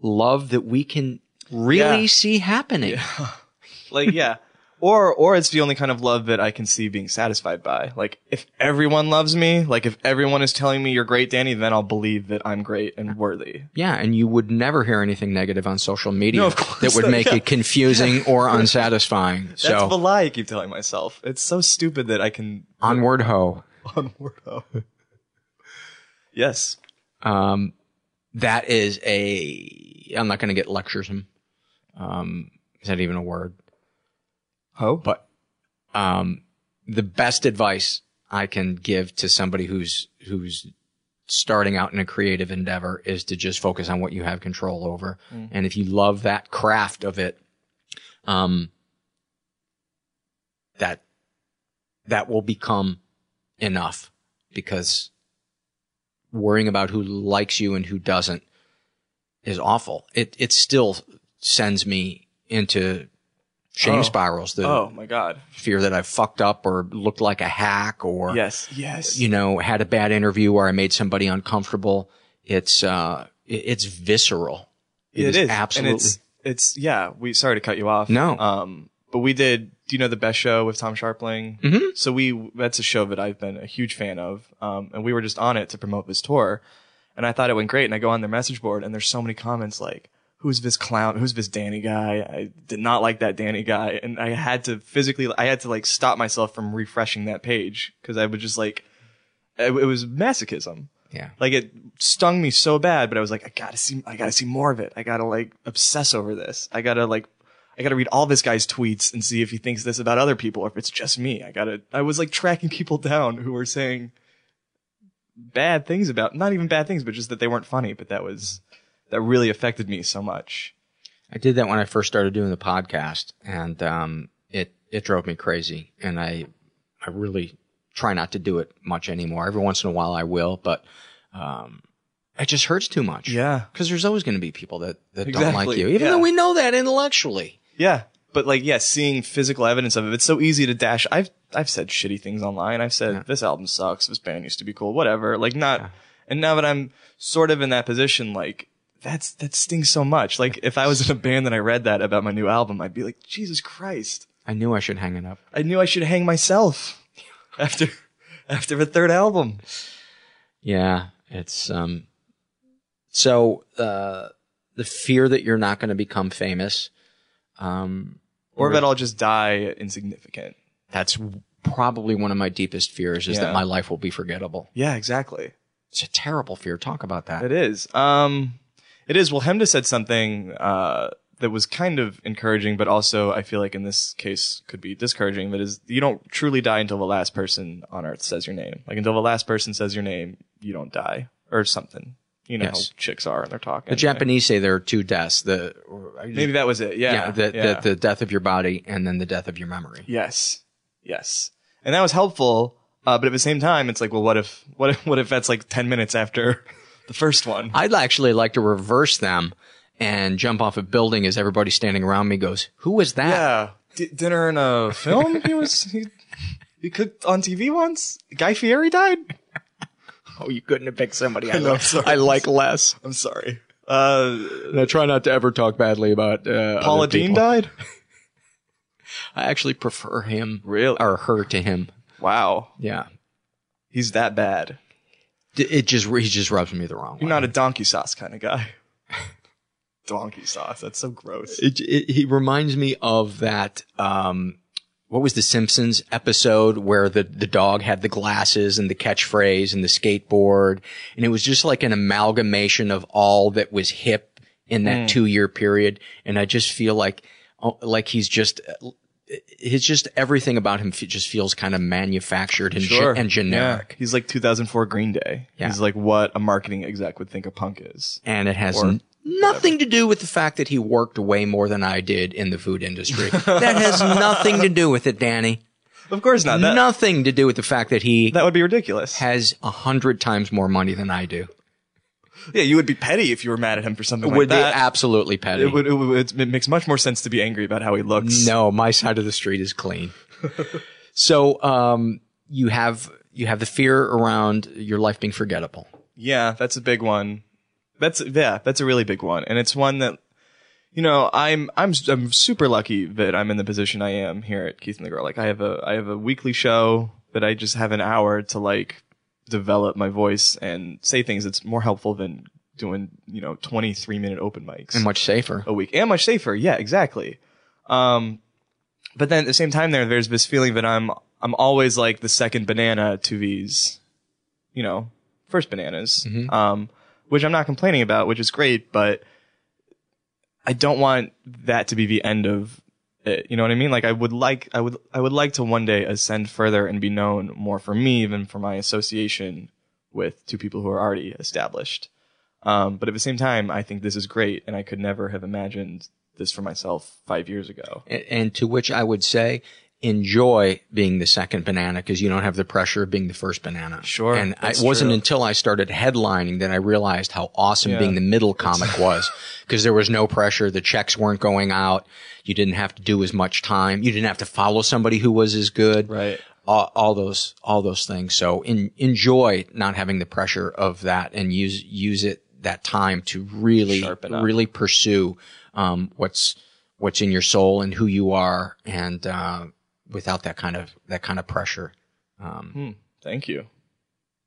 love that we can really Yeah. see happening. like yeah or or it's the only kind of love that i can see being satisfied by like if everyone loves me like if everyone is telling me you're great danny then i'll believe that i'm great and worthy Yeah, and you would never hear anything negative on social media No, that would make yeah. it confusing or unsatisfying. that's so the lie i keep telling myself it's so stupid that i can onward ho. onward oh. yes Um, that is a. I'm not going to get lecturesome. Um, is that even a word? Ho, but um, the best advice I can give to somebody who's who's starting out in a creative endeavor is to just focus on what you have control over. Mm. And if you love that craft of it, um, that that will become enough because worrying about who likes you and who doesn't is awful. It it still sends me into Shame Oh. spirals. The oh my god. fear that I fucked up or looked like a hack or Yes. Yes. you know had a bad interview or I made somebody uncomfortable. It's uh, it's visceral. it is absolutely. And it's it's yeah. We sorry to cut you off. No. Um, but we did. Do you know the best show with Tom Scharpling? Mhm. So we that's a show that I've been a huge fan of. Um, and we were just on it to promote this tour, and I thought it went great. And I go on their message board, and there's so many comments like. Who's this clown? Who's this Danny guy? I did not like that Danny guy, and I had to physically, I had to like stop myself from refreshing that page because I would just like, it, it was masochism. Yeah. Like it stung me so bad, but I was like, I gotta see, I gotta see more of it. I gotta like obsess over this. I gotta like, I gotta read all this guy's tweets and see if he thinks this about other people or if it's just me. I gotta, I was like tracking people down who were saying bad things about, not even bad things, but just that they weren't funny. But that was, that really affected me so much. I did that when I first started doing the podcast, and um, it it drove me crazy. And I I really try not to do it much anymore. Every once in a while I will, but um, it just hurts too much. Yeah. because there's always going to be people that that don't like you, even yeah. though we know that intellectually. Yeah. But like, yeah, seeing physical evidence of it, it's so easy to dash. I've, I've said shitty things online. I've said, this album sucks. This band used to be cool. Whatever. Like not, and now that I'm sort of in that position, like, that's, that stings so much. Like, if I was in a band and I read that about my new album, I'd be like, Jesus Christ. I knew I should hang it up. I knew I should hang myself after, after a third album. Yeah, it's um. So uh, the fear that you're not going to become famous, um, Or that I'll just die insignificant. that's probably one of my deepest fears is Yeah. that my life will be forgettable. Yeah, exactly. It's a terrible fear. Talk about that. It is. Um, it is. Well, Chemda said something uh, that was kind of encouraging, but also I feel like in this case could be discouraging. That is, you don't truly die until the last person on earth says your name. Like until the last person says your name, you don't die or something. You know Yes. how chicks are and they're talking. The Japanese say there are two deaths. The Maybe that was it. Yeah. the, yeah. The, the death of your body and then the death of your memory. Yes. Yes. And that was helpful. Uh, but at the same time, it's like, well, what if, what if, what if that's like 10 minutes after the first one? I'd actually like to reverse them and jump off a building as everybody standing around me goes, "Who was that?" Yeah. D- dinner in a film? he was, he, he cooked on TV once? Guy Fieri died? Oh, you couldn't have picked somebody I, I know, like, sorry. I like less. I'm sorry. Uh, And I try not to ever talk badly about uh, Paula other Deen died? I actually prefer him Really? or her to him. Wow. Yeah, He's that bad. It just he just rubs me the wrong You're way. not a donkey sauce kind of guy. donkey sauce. That's so gross. It, it, he reminds me of that. Um, what was the Simpsons episode where the the dog had the glasses and the catchphrase and the skateboard, and it was just like an amalgamation of all that was hip in that Mm. two year period. And I just feel like oh, like he's just. It's just everything about him just feels kind of manufactured and, ge- and generic. Yeah. He's like 2004 Green Day. Yeah. He's like what a marketing exec would think a punk is. And it has n- nothing to do with the fact that he worked way more than I did in the food industry. that has nothing to do with it, Danny. Of course not. That, nothing to do with the fact that he that would be ridiculous. has a hundred times more money than I do. Yeah, you would be petty if you were mad at him for something would like that. be absolutely petty. It would, it would. It makes much more sense to be angry about how he looks. no, my side of the street is clean. so, um, you have you have the fear around your life being forgettable. Yeah, that's a big one. That's yeah, that's a really big one, and it's one that you know I'm I'm I'm super lucky that I'm in the position I am here at Keith and the Girl. Like I have a I have a weekly show that I just have an hour to like develop my voice and say things that's more helpful than doing you know 23 minute open mics And much safer. a week and much safer. Yeah, exactly. Um, but then at the same time, there there's this feeling that I'm I'm always like the second banana to these, you know, first bananas. Um, which I'm not complaining about, which is great, but I don't want that to be the end of. You know what I mean? Like I would like I would I would like to one day ascend further and be known more for me than for my association with two people who are already established. Um, but at the same time, I think this is great, and I could never have imagined this for myself five years ago. And, and to which I would say, enjoy being the second banana because you don't have the pressure of being the first banana. Sure, And it wasn't true. until I started headlining that I realized how awesome Yeah. being the middle comic was because there was no pressure. The checks weren't going out. You didn't have to do as much time. You didn't have to follow somebody who was as good. Right. All, all those, all those things. So in, enjoy not having the pressure of that and use, use it that time to really, really pursue, um, what's, what's in your soul and who you are and, uh, without that kind of, that kind of pressure. Um, Hmm. Thank you.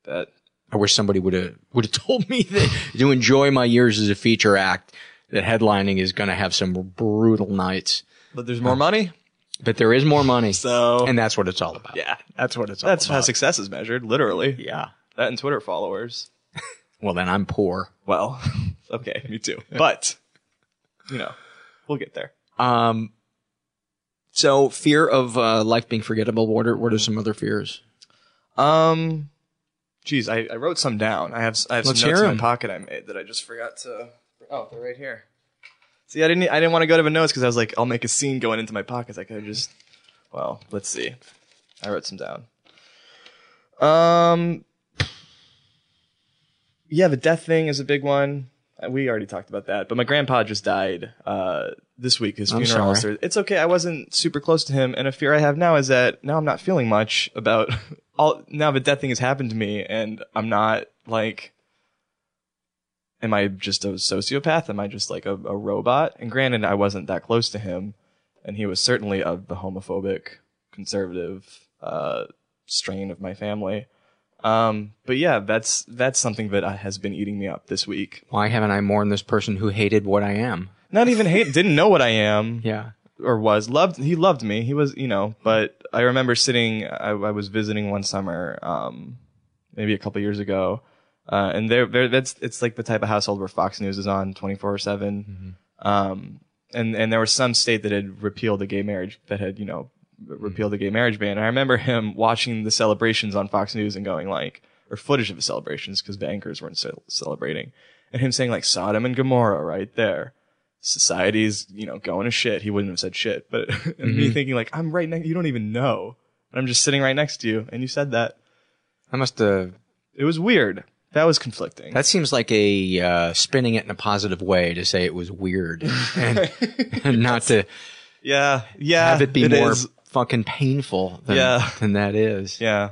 That I wish somebody would have would have told me that to enjoy my years as a feature act that headlining is going to have some brutal nights. but there's more money. But there is more money, So and that's what it's all about. yeah, That's what it's all that's how success is measured, literally. Yeah. That and Twitter followers. Well, then I'm poor. Well, okay, me too. But you know, we'll get there. Um. So fear of uh, life being forgettable. What are what are some other fears? Um, geez, I, I wrote some down. I have I have Let's some notes hear in 'em. my pocket I made that I just forgot to. Oh, they're right here. See, I didn't I didn't want to go to the notes because I was like, I'll make a scene going into my pockets. I could have just. Well, let's see. I wrote some down. Um. Yeah, the death thing is a big one. We already talked about that, but my grandpa just died uh, this week. His I'm funeral. sorry. It's okay. I wasn't super close to him, and a fear I have now is that now I'm not feeling much about all. Now the death thing has happened to me, and I'm not like. Am I just a sociopath? Am I just like a, a robot? And granted, I wasn't that close to him, and he was certainly of the homophobic, conservative uh, strain of my family. Um, but yeah, that's that's something that has been eating me up this week. Why haven't I mourned this person who hated what I am? Not even hate, didn't know what I am. Yeah. Or was loved. He loved me. He was, you know. But I remember sitting. I, I was visiting one summer, um, maybe a couple years ago, uh, and there, there, that's it's like the type of household where Fox News is on twenty four seven. Um, and and there was some state that had repealed the gay marriage that had, you know, repealed the gay marriage ban. And I remember him watching the celebrations on Fox News and going like, or footage of the celebrations because the anchors weren't ce- celebrating, and him saying like Sodom and Gomorrah right there. Society's, you know, going to shit. He wouldn't have said shit, but and me thinking like, I'm right next. You don't even know. And I'm just sitting right next to you, and you said that. I must have. It was weird. That was conflicting. That seems like a uh, spinning it in a positive way to say it was weird, and, and not to yeah, yeah. have it be more is. Fucking painful than, Yeah. than that is. Yeah.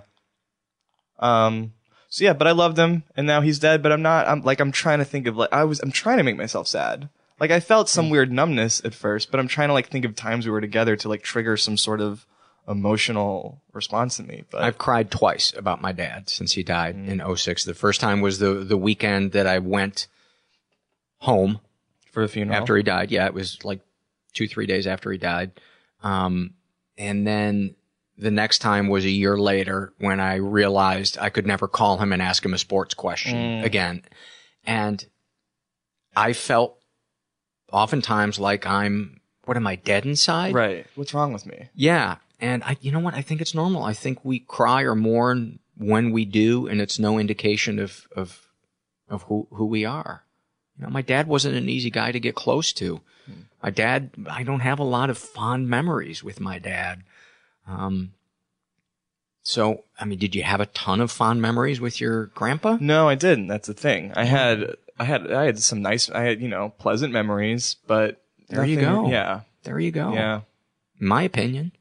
Um. So yeah, but I loved him, and now he's dead. But I'm not. I'm like I'm trying to think of like I was. I'm trying to make myself sad. Like I felt some weird numbness at first, but I'm trying to like think of times we were together to like trigger some sort of emotional response in me. But I've cried twice about my dad since he died Mm. in 06. The first time was the the weekend that I went home for the funeral after he died. Yeah, it was like two, three days after he died. Um, and then the next time was a year later when I realized I could never call him and ask him a sports question Mm. again. And I felt oftentimes like I'm, what am I dead inside? Right. What's wrong with me? Yeah. And I, you know what? I think it's normal. I think we cry or mourn when we do, and it's no indication of, of, of who, who we are. You know, my dad wasn't an easy guy to get close to. My dad, I don't have a lot of fond memories with my dad. Um, so, I mean, did you have a ton of fond memories with your grandpa? No, I didn't. That's the thing. I had, I had, I had some nice, I had, you know, pleasant memories, but There you go. Yeah. There you go. Yeah. In my opinion,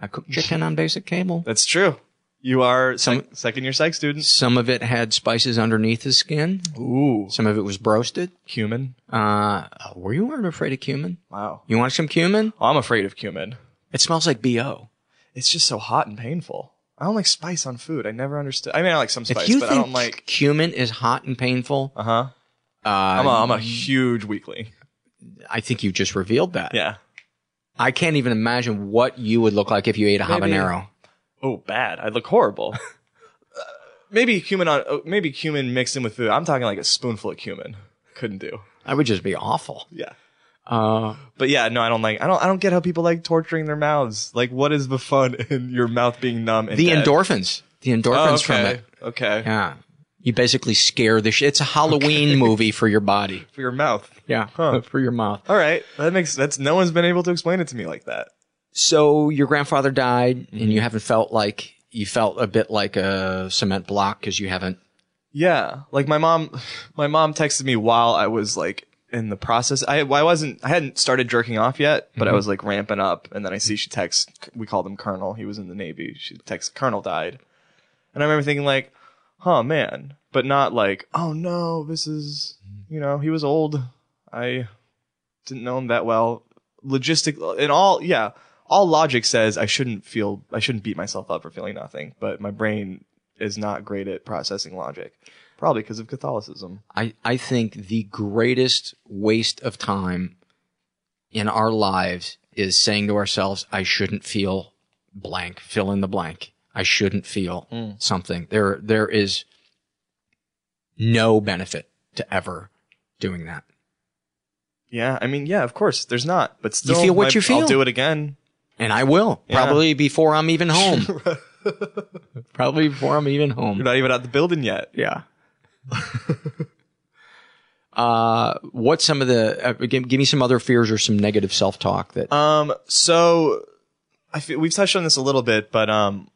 I cooked chicken on basic cable. That's true. You are some second year psych student. Some of it had spices underneath the skin. Ooh. Some of it was broasted. Cumin. Uh, were you ever afraid of cumin? Wow. You want some cumin? I'm afraid of cumin. It smells like BO. It's just so hot and painful. I don't like spice on food. I never understood. I mean, I like some spice, but I don't like. cumin is hot and painful, Uh huh. uh, I'm a, I'm a huge weakling. I think you just revealed that. Yeah. I can't even imagine what you would look like if you ate a Maybe- habanero. Oh, bad. I look horrible. Uh, maybe cumin on, oh, maybe cumin mixed in with food. I'm talking like a spoonful of cumin. Couldn't do. I would just be awful. Yeah. Uh, But yeah, no, I don't like. I don't. I don't get how people like torturing their mouths. Like, what is the fun in your mouth being numb? And the dead? endorphins. The endorphins Oh, from it. Okay. Yeah. You basically scare the shit. It's a Halloween movie for your body. For your mouth. Yeah. Huh. For your mouth. All right. That makes. That's no one's been able to explain it to me like that. So your grandfather died, and you haven't felt like you felt a bit like a cement block because you haven't. Yeah, like my mom, my mom texted me while I was like in the process. I I wasn't, I hadn't started jerking off yet, but I Mhm. was like ramping up, and then I see she texts. We called him Colonel. He was in the Navy. She texts Colonel died, and I remember thinking like, huh, man, but not like, oh no, this is, you know, he was old. I didn't know him that well. Logistic in all, yeah, all logic says I shouldn't feel, I shouldn't beat myself up for feeling nothing, but my brain is not great at processing logic, probably because of Catholicism. I, I think the greatest waste of time in our lives is saying to ourselves, I shouldn't feel blank, fill in the blank. I shouldn't feel Mm. something. There, there is no benefit to ever doing that. Yeah, I mean, yeah, of course, there's not, but still, you feel what my- you feel. I'll do it again. And I will Yeah. probably before I'm even home. probably before I'm even home. You're not even out the building yet. Yeah. uh, what's some of the, uh, give, give me some other fears or some negative self-talk that, Um, so I feel we've touched on this a little bit, but um,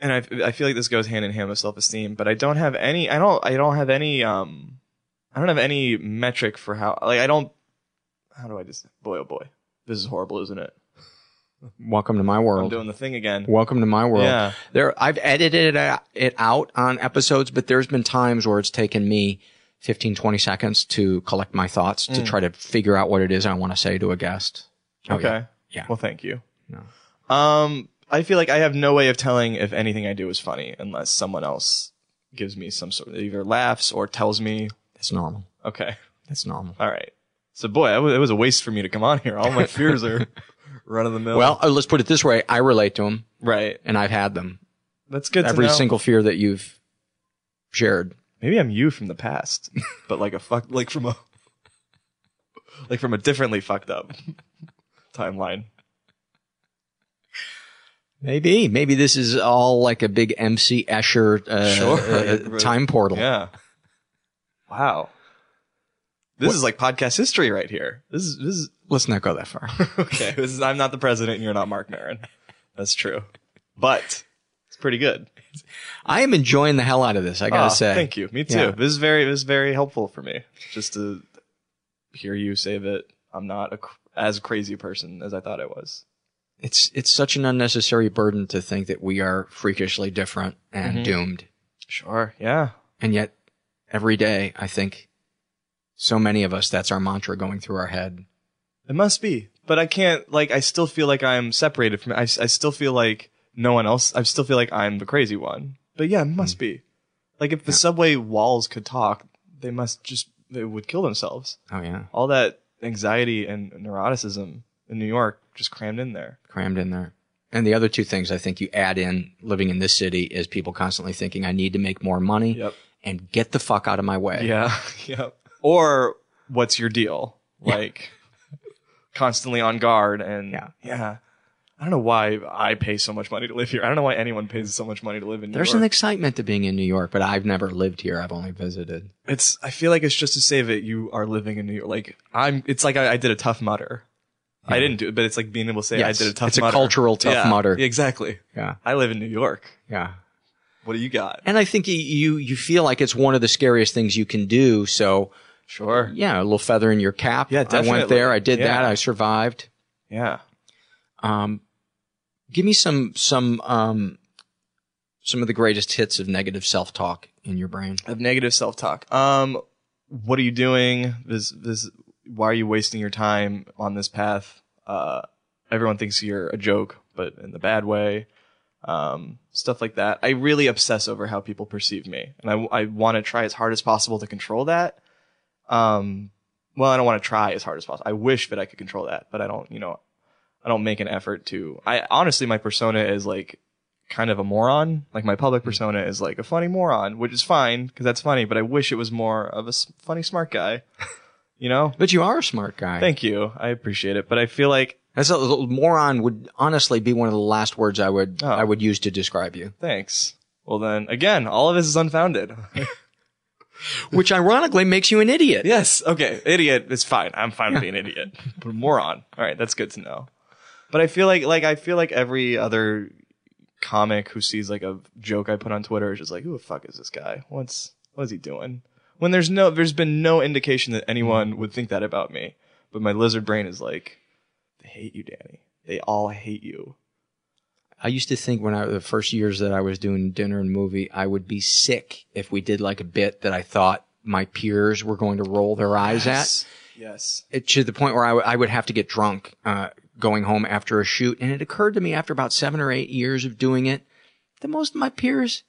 and I I feel like this goes hand in hand with self esteem, but I don't have any. I don't. I don't have any. Um, I don't have any metric for how. Like I don't. How do I just? Boy, oh boy, this is horrible, isn't it? Welcome to my world. I'm doing the thing again. Welcome to my world. Yeah. There, I've edited it out, on episodes, but there's been times where it's taken me 15, 20 seconds to collect my thoughts to Mm. try to figure out what it is I want to say to a guest. Oh, okay. yeah. Yeah. Well, thank you. No. Um, I feel like I have no way of telling if anything I do is funny unless someone else gives me some sort of either laughs or tells me. It's normal. Okay. That's normal. All right. So, boy, it was a waste for me to come on here. All my fears are run of the mill. Well, uh, let's put it this way. I relate to them right. and I've had them. That's good. Every to know. single fear that you've shared. Maybe I'm you from the past, but like a fuck, like from a, like from a differently fucked up timeline. Maybe, maybe this is all like a big MC Escher uh, uh, time portal. Yeah. Wow. This is like podcast history right here. This is this is Let's not go that far. okay. This is I'm not the president and you're not Marc Maron. That's true. But it's pretty good. I am enjoying the hell out of this. I gotta Aw, say. Thank you. Me too. Yeah. This is very this is very helpful for me. Just to hear you say that I'm not a, as crazy a person as I thought I was. It's it's such an unnecessary burden to think that we are freakishly different and Mhm. doomed. Sure. Yeah. And yet, every day, I think so many of us, that's our mantra going through our head. It must be. But I can't, like, I still feel like I'm separated from it. I, I still feel like no one else, I still feel like I'm the crazy one. But yeah, it Hmm. must be. Like, if the subway walls could talk, they must just, they would kill themselves. Oh yeah, All that anxiety and neuroticism in New York just crammed in there. crammed in there. And the other two things I think you add in living in this city is people constantly thinking, I need to make more money Yep. and get the fuck out of my way. Yeah. yep. Or what's your deal? Like, constantly on guard and Yeah. yeah. I don't know why I pay so much money to live here. I don't know why anyone pays so much money to live in New There's York. an excitement to being in New York, but I've never lived here. I've only visited. It's. I feel like it's just to say that you are living in New York. Like I'm. It's like I, I did a Tough Mudder. I didn't do it, but it's like being able to say Yes, I did a tough. it's a Mudder. cultural tough Yeah, Mudder. Exactly. Yeah. I live in New York. Yeah. What do you got? And I think you, you, you feel like it's one of the scariest things you can do. So Sure. yeah, a little feather in your cap. Yeah, I went there. I did Yeah. that. I survived. Yeah. Um, give me some, some, um, some of the greatest hits of negative self-talk in your brain. Of negative self talk. Um. What are you doing? This. This. Why are you wasting your time on this path? Uh. Everyone thinks you're a joke, but in the bad way. Um. Stuff like that. I really obsess over how people perceive me, and I I want to try as hard as possible to control that. Um. Well, I don't want to try as hard as possible. I wish that I could control that, but I don't. You know, I don't make an effort to. I honestly, my persona is like kind of a moron. Like my public persona is like a funny moron, which is fine because that's funny. But I wish it was more of a s- funny smart guy. You know? But you are a smart guy. Thank you. I appreciate it. But I feel like That's a, moron would honestly be one of the last words I would, Oh. I would use to describe you. thanks. Well then, again, all of this is unfounded. Which ironically makes you an idiot. yes. Okay. Idiot is fine. I'm fine with being an idiot. But moron. All right. That's good to know. But I feel like like I feel like every other comic who sees like a joke I put on Twitter is just like, who the fuck is this guy? What's what is he doing? When there's no there's been no indication that anyone would think that about me. But my lizard brain is like, they hate you, Danny. They all hate you. I used to think when I the first years that I was doing dinner and movie, I would be sick if we did like a bit that I thought my peers were going to roll their eyes Yes. at. Yes. It, to the point where I, w- I would have to get drunk uh, going home after a shoot, and it occurred to me after about seven or eight years of doing it that most of my peers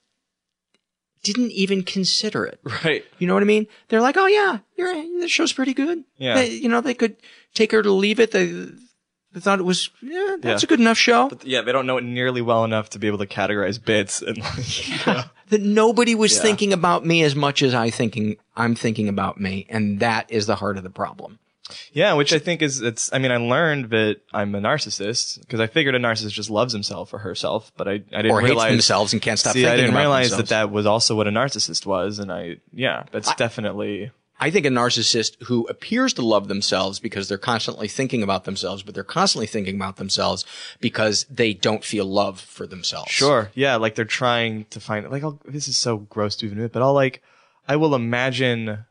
didn't even consider it. Right. You know what I mean? They're like, "Oh yeah, you're, the show's pretty good." Yeah. They, you know, they could take her to leave it. They, they thought it was, yeah, that's Yeah. a good enough show. But yeah, they don't know it nearly well enough to be able to categorize bits and like yeah. that nobody was thinking about me as much as I thinking I'm thinking about me, and that is the heart of the problem. Yeah, which I think is it's. I mean, I learned that I'm a narcissist because I figured a narcissist just loves himself or herself, but I I didn't Or hates realize themselves and can't stop See, I thinking didn't about realize themselves. that that was also what a narcissist was, and I yeah, that's definitely I think a narcissist who appears to love themselves because they're constantly thinking about themselves, but they're constantly thinking about themselves because they don't feel love for themselves. sure. Yeah, like they're trying to find like I'll, this is so gross to even admit, but I'll like I will imagine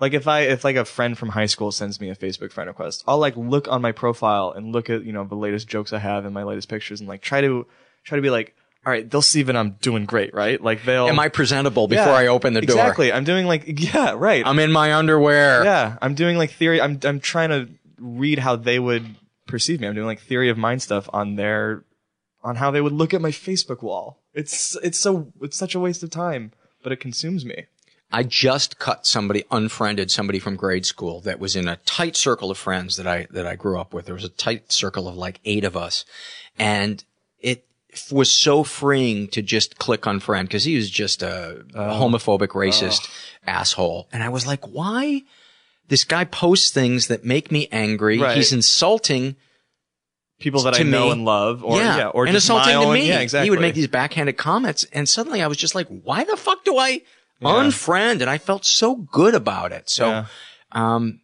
like if I if like a friend from high school sends me a Facebook friend request, I'll like look on my profile and look at you know the latest jokes I have and my latest pictures and like try to try to be like. All right, they'll see that I'm doing great, right? Like they'll. Am I presentable before Yeah, I open the door? Exactly. I'm doing like yeah, right. I'm in my underwear. Yeah, I'm doing like theory. I'm I'm trying to read how they would perceive me. I'm doing like theory of mind stuff on their on how they would look at my Facebook wall. It's it's so it's such a waste of time, but it consumes me. I just cut somebody, unfriended somebody from grade school that was in a tight circle of friends that I, that I grew up with. There was a tight circle of like eight of us. And was so freeing to just click on friend because he was just a, a homophobic, racist asshole. And I was like, why? This guy posts things that make me angry. Right. He's insulting People that I know and love, or yeah, or and insulting to own- me. Yeah, exactly. He would make these backhanded comments, and suddenly I was just like, "Why the fuck do I Yeah. unfriend?" And I felt so good about it. So, Yeah. um,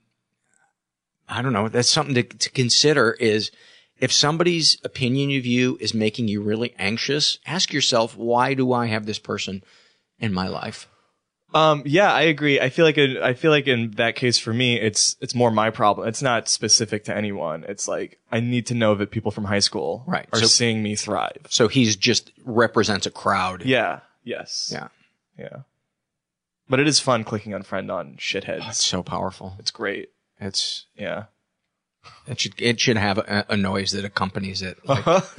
I don't know. That's something to, to consider. Is if somebody's opinion of you is making you really anxious, ask yourself, "Why do I have this person in my life?" Um, yeah, I agree. I feel like it, I feel like in that case for me, it's it's more my problem. It's not specific to anyone. It's like I need to know that people from high school Right. are So- seeing me thrive. So he's just represents a crowd. Yeah. Yes. Yeah. Yeah. But it is fun clicking on friend on shitheads. It's so powerful. It's great. It's Yeah. It should it should have a, a noise that accompanies it. Like,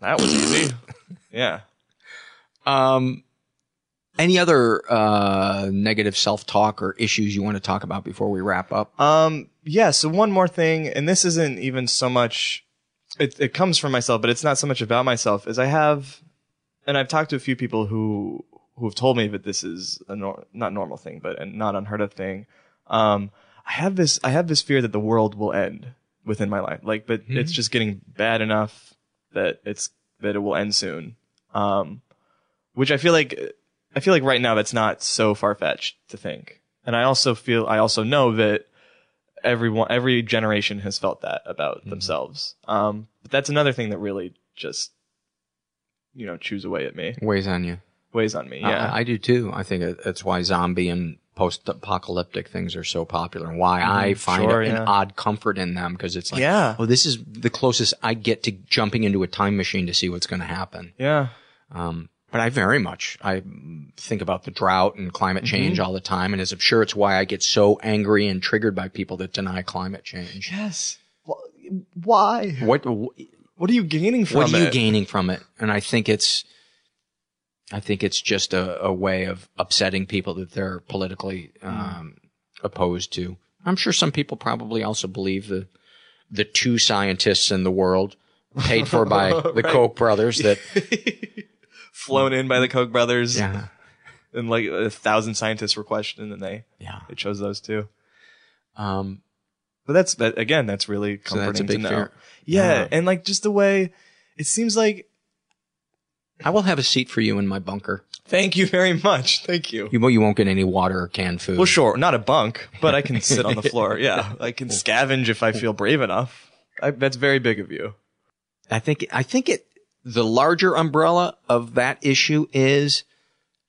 That was easy. yeah. Um, any other uh, negative self-talk or issues you want to talk about before we wrap up? Um, yeah, so one more thing, and this isn't even so much, it, it comes from myself, but it's not so much about myself, is I have, and I've talked to a few people who, who have told me that this is a nor- not normal thing, but a not unheard of thing. Um, I have this, I have this fear that the world will end within my life. Like, but it's just getting bad enough that it's, that it will end soon. Um, which I feel like, I feel like right now that's not so far fetched to think. And I also feel, I also know that everyone, every generation has felt that about themselves. Um, but that's another thing that really just, you know, chews away at me, Weighs on you. weighs on me. Yeah. I, I do too. I think that's why zombie and post-apocalyptic things are so popular, and why I Mhm. find Sure, an yeah. odd comfort in them because it's like, Yeah. oh, this is the closest I get to jumping into a time machine to see what's going to happen. yeah. Um, but I very much I think about the drought and climate change all the time, and as I'm sure it's why I get so angry and triggered by people that deny climate change. Yes. Why? What What are you gaining from it? what are you it? gaining from it? And I think it's, I think it's just a, a way of upsetting people that they're politically um, opposed to. I'm sure some people probably also believe the the two scientists in the world, paid for by the Right. Koch brothers, that Flown in by the Koch brothers. yeah, And like a thousand scientists were questioned and they, yeah. they chose those two. Um, But that's that again. That's really So that's comforting to know. fear. Yeah, Yeah. and like just the way it seems like. I will have a seat for you in my bunker. Thank you very much. Thank you. You, won't- you won't get any water or canned food. Well, sure, not a bunk, but I can sit on the floor. Yeah, I can scavenge if I feel brave enough. I, that's very big of you. I think I think it the larger umbrella of that issue is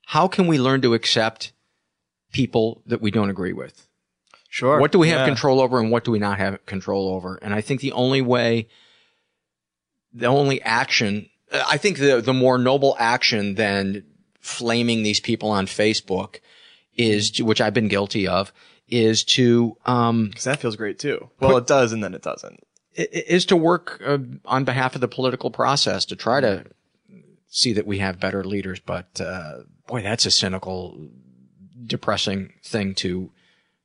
how can we learn to accept people that we don't agree with? Sure. What do we have Yeah. control over and what do we not have control over? And I think the only way, the only action, I think the, the more noble action than flaming these people on Facebook is, to, which I've been guilty of, is to, um, Because that feels great too. Well, it does, and then it doesn't. is to work uh, on behalf of the political process to try to see that we have better leaders. But uh, boy, that's a cynical, depressing thing to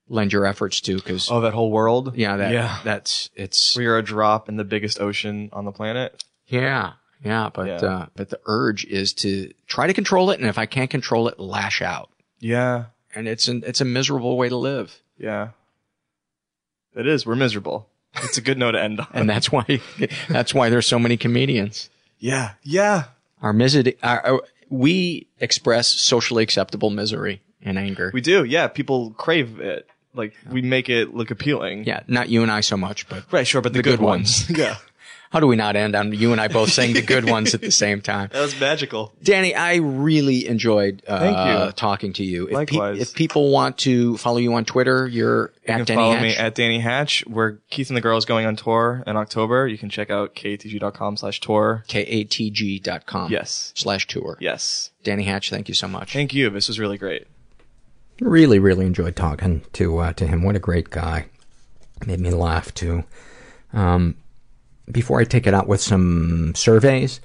lend your efforts to. Because Oh, that whole world. yeah, that yeah. that's it's We are a drop in the biggest ocean on the planet. yeah, yeah. But Yeah. Uh, but the urge is to try to control it, and if I can't control it, lash out. Yeah. And it's an it's a miserable way to live. Yeah. It is. We're miserable. It's a good note to end on. And that's why that's why there's so many comedians. yeah. Yeah. Our misery, we express socially acceptable misery and anger. We do. Yeah. People crave it. Like we make it look appealing. yeah, not you and I so much, but Right. Sure. But the, The good, good ones. yeah. How do we not end on you and I both saying the good ones at the same time? That was magical. Danny, I really enjoyed uh, Thank you. talking to you. If, Likewise. if people want to follow you on Twitter, you're You at can Danny follow Hatch. me at Danny Hatch. We're Keith and the Girls going on tour in October. You can check out katg.com slash tour. katg.com Yes. slash tour. Yes. Danny Hatch, thank you so much. Thank you. This was really great. Really, really enjoyed talking to uh, to him. What a great guy. Made me laugh too. Um, before I take it out with some surveys,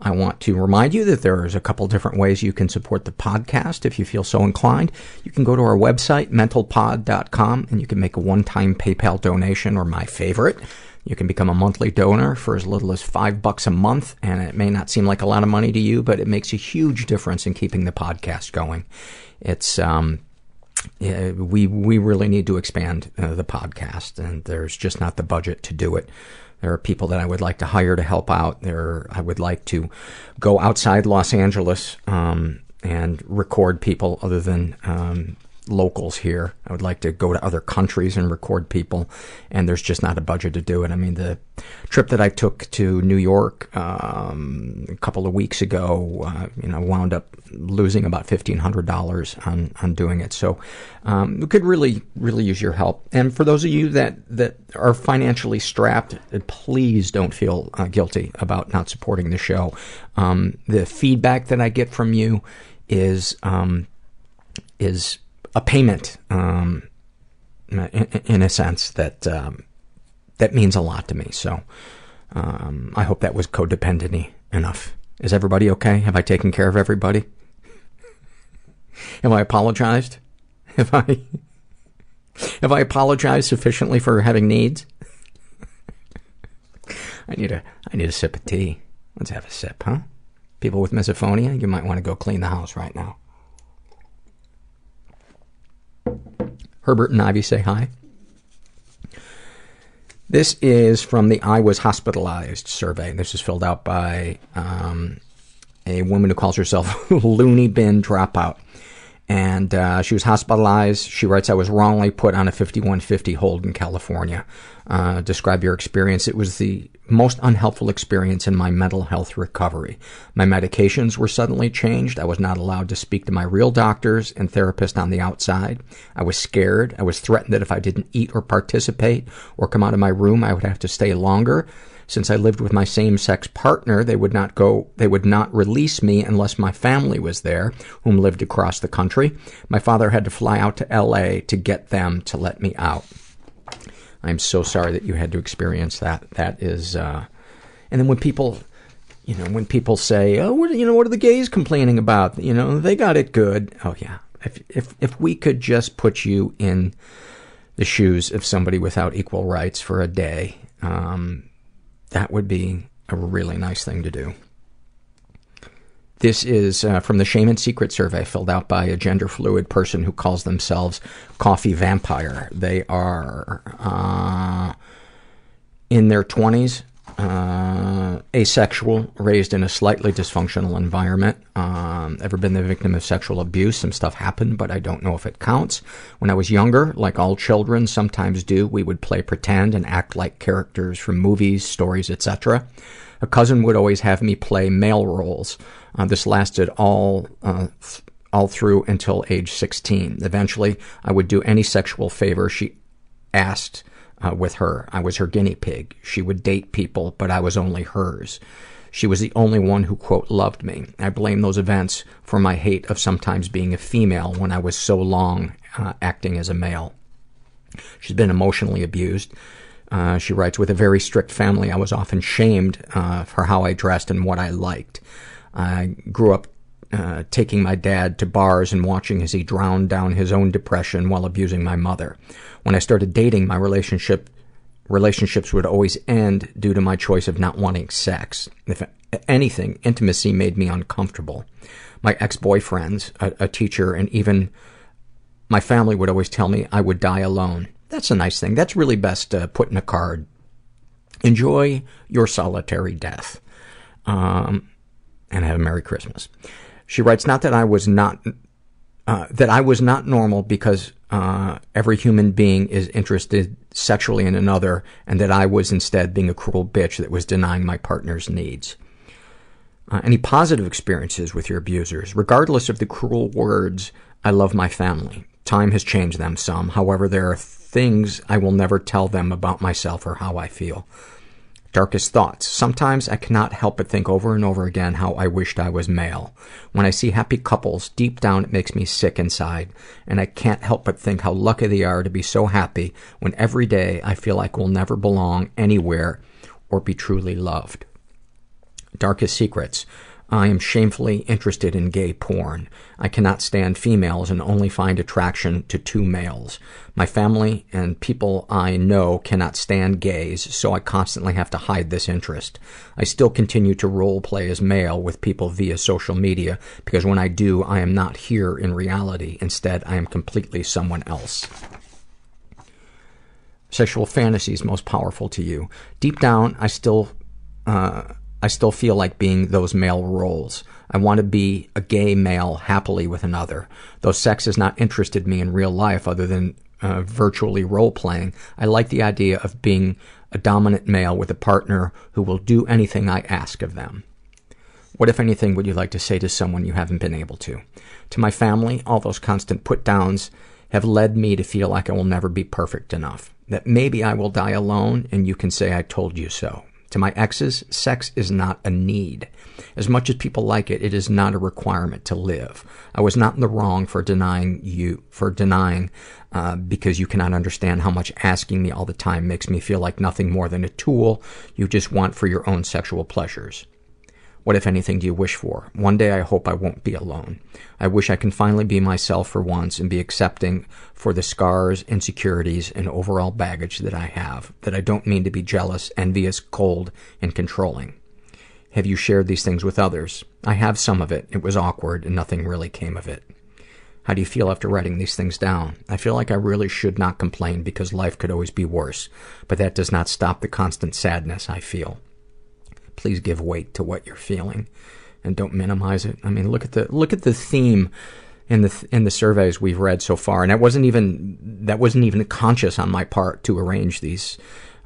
I want to remind you that there's a couple different ways you can support the podcast if you feel so inclined. You can go to our website, mentalpod.com, and you can make a one-time PayPal donation or my favorite. You can become a monthly donor for as little as five bucks a month, and it may not seem like a lot of money to you, but it makes a huge difference in keeping the podcast going. It's, um, yeah, we we really need to expand uh, the podcast, and there's just not the budget to do it. There are people that I would like to hire to help out. There, I would like to go outside Los Angeles um, and record people other than um, locals here. I would like to go to other countries and record people, and there's just not a budget to do it. I mean, the trip that I took to New York um, a couple of weeks ago, uh, you know, wound up losing about fifteen hundred dollars on on doing it. So um, we could really really use your help. And for those of you that that are financially strapped, please don't feel uh, guilty about not supporting the show. Um, the feedback that I get from you is um, is a payment um, in, in a sense that um, that means a lot to me. So um, I hope that was codependent enough. Is everybody okay? Have I taken care of everybody? Have I apologized? Have I have I apologized sufficiently for having needs? I need a I need a sip of tea. Let's have a sip, huh? People with misophonia, you might want to go clean the house right now. Herbert and Ivy say hi. This is from the I Was Hospitalized survey. This is filled out by um, a woman who calls herself Loony Bin Dropout. And uh, she was hospitalized. She writes, I was wrongly put on a 5150 hold in California. Uh, describe your experience. It was the most unhelpful experience in my mental health recovery. My medications were suddenly changed. I was not allowed to speak to my real doctors and therapist on the outside. I was scared. I was threatened that if I didn't eat or participate or come out of my room, I would have to stay longer. Since I lived with my same-sex partner, they would not go, they would not release me unless my family was there, whom lived across the country. My father had to fly out to LA to get them to let me out. I'm so sorry that you had to experience that. That is, uh, and then when people, you know, when people say, "Oh, what, you know, what are the gays complaining about?" You know, they got it good. Oh yeah, if if if we could just put you in the shoes of somebody without equal rights for a day, um, that would be a really nice thing to do. This is uh, from the Shame and Secret survey filled out by a gender fluid person who calls themselves Coffee Vampire. They are uh, in their 20s Uh, asexual, raised in a slightly dysfunctional environment. Um, ever been the victim of sexual abuse? Some stuff happened, but I don't know if it counts. When I was younger, like all children sometimes do, we would play pretend and act like characters from movies, stories, etc. A cousin would always have me play male roles. Uh, this lasted all uh, all through until age 16. Eventually, I would do any sexual favor she asked uh, with her. I was her guinea pig. She would date people, but I was only hers. She was the only one who, quote, loved me. I blame those events for my hate of sometimes being a female when I was so long uh, acting as a male. She's been emotionally abused. Uh, she writes, with a very strict family, I was often shamed uh, for how I dressed and what I liked. I grew up uh, taking my dad to bars and watching as he drowned down his own depression while abusing my mother. When I started dating, my relationship relationships would always end due to my choice of not wanting sex. If anything, intimacy made me uncomfortable. My ex-boyfriends, a, a teacher, and even my family would always tell me I would die alone. That's a nice thing. That's really best uh, put in a card. Enjoy your solitary death. Um, and have a Merry Christmas. She writes, not that I was not, uh, that I was not normal because, uh, every human being is interested sexually in another and that I was instead being a cruel bitch that was denying my partner's needs. Uh, any positive experiences with your abusers? Regardless of the cruel words, I love my family. Time has changed them some. However, there are things I will never tell them about myself or how I feel. Darkest thoughts. Sometimes I cannot help but think over and over again how I wished I was male. When I see happy couples, deep down it makes me sick inside, and I can't help but think how lucky they are to be so happy when every day I feel like we'll never belong anywhere or be truly loved. Darkest secrets. I am shamefully interested in gay porn. I cannot stand females and only find attraction to two males. My family and people I know cannot stand gays, so I constantly have to hide this interest. I still continue to role play as male with people via social media because when I do, I am not here in reality. Instead, I am completely someone else. Sexual fantasies most powerful to you. Deep down, I still, uh, I still feel like being those male roles. I want to be a gay male happily with another. Though sex has not interested me in real life other than uh, virtually role playing, I like the idea of being a dominant male with a partner who will do anything I ask of them. What, if anything, would you like to say to someone you haven't been able to? To my family, all those constant put downs have led me to feel like I will never be perfect enough. That maybe I will die alone and you can say I told you so. To my exes, sex is not a need. As much as people like it, it is not a requirement to live. I was not in the wrong for denying you, for denying, uh, because you cannot understand how much asking me all the time makes me feel like nothing more than a tool you just want for your own sexual pleasures. What, if anything, do you wish for? One day I hope I won't be alone. I wish I can finally be myself for once and be accepting for the scars, insecurities, and overall baggage that I have. That I don't mean to be jealous, envious, cold, and controlling. Have you shared these things with others? I have some of it. It was awkward and nothing really came of it. How do you feel after writing these things down? I feel like I really should not complain because life could always be worse, but that does not stop the constant sadness I feel please give weight to what you're feeling and don't minimize it. I mean, look at the look at the theme in the in the surveys we've read so far, and that wasn't even that wasn't even conscious on my part to arrange these.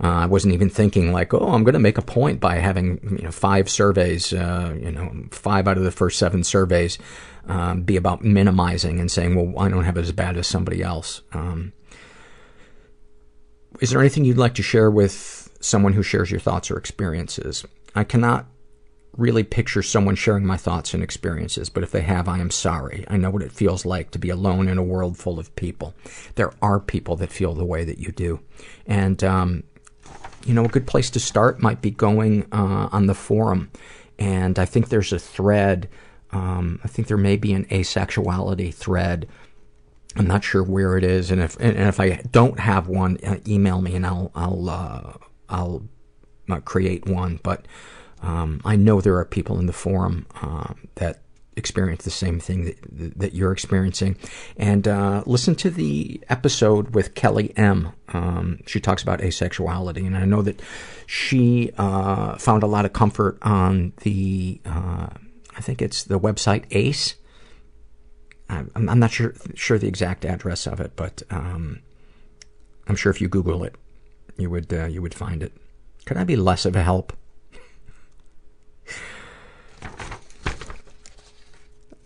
Uh, I wasn't even thinking like, oh, I'm going to make a point by having you know five surveys, uh, you know, five out of the first seven surveys um, be about minimizing and saying, well, I don't have it as bad as somebody else. Um, is there anything you'd like to share with someone who shares your thoughts or experiences? I cannot really picture someone sharing my thoughts and experiences, but if they have, I am sorry. I know what it feels like to be alone in a world full of people. There are people that feel the way that you do. And, um, you know, a good place to start might be going uh, on the forum. And I think there's a thread, um, I think there may be an asexuality thread. I'm not sure where it is, and if and if I don't have one, uh, email me and I'll I'll uh, I'll create one, but um, I know there are people in the forum uh, that experience the same thing that, that you're experiencing. And uh, listen to the episode with Kelly M. Um, she talks about asexuality, and I know that she uh, found a lot of comfort on the, uh, I think it's the website ACE. I'm, I'm not sure sure the exact address of it, but um, I'm sure if you Google it, you would uh, you would find it. Could I be less of a help?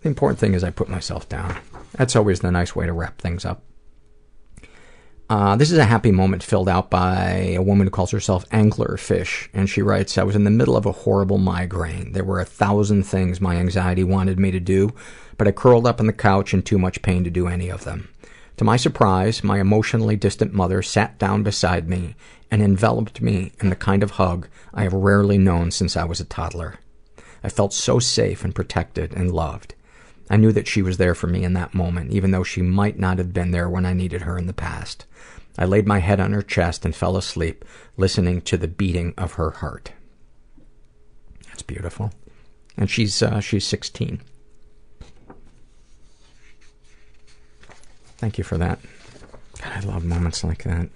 The important thing is I put myself down. That's always the nice way to wrap things up. Uh, this is a happy moment filled out by a woman who calls herself Anglerfish, and she writes, I was in the middle of a horrible migraine. There were a thousand things my anxiety wanted me to do, but I curled up on the couch in too much pain to do any of them. To my surprise, my emotionally distant mother sat down beside me and enveloped me in the kind of hug I have rarely known since I was a toddler. I felt so safe and protected and loved. I knew that she was there for me in that moment, even though she might not have been there when I needed her in the past. I laid my head on her chest and fell asleep, listening to the beating of her heart. That's beautiful. And she's uh, she's 16. Thank you for that. God, I love moments like that.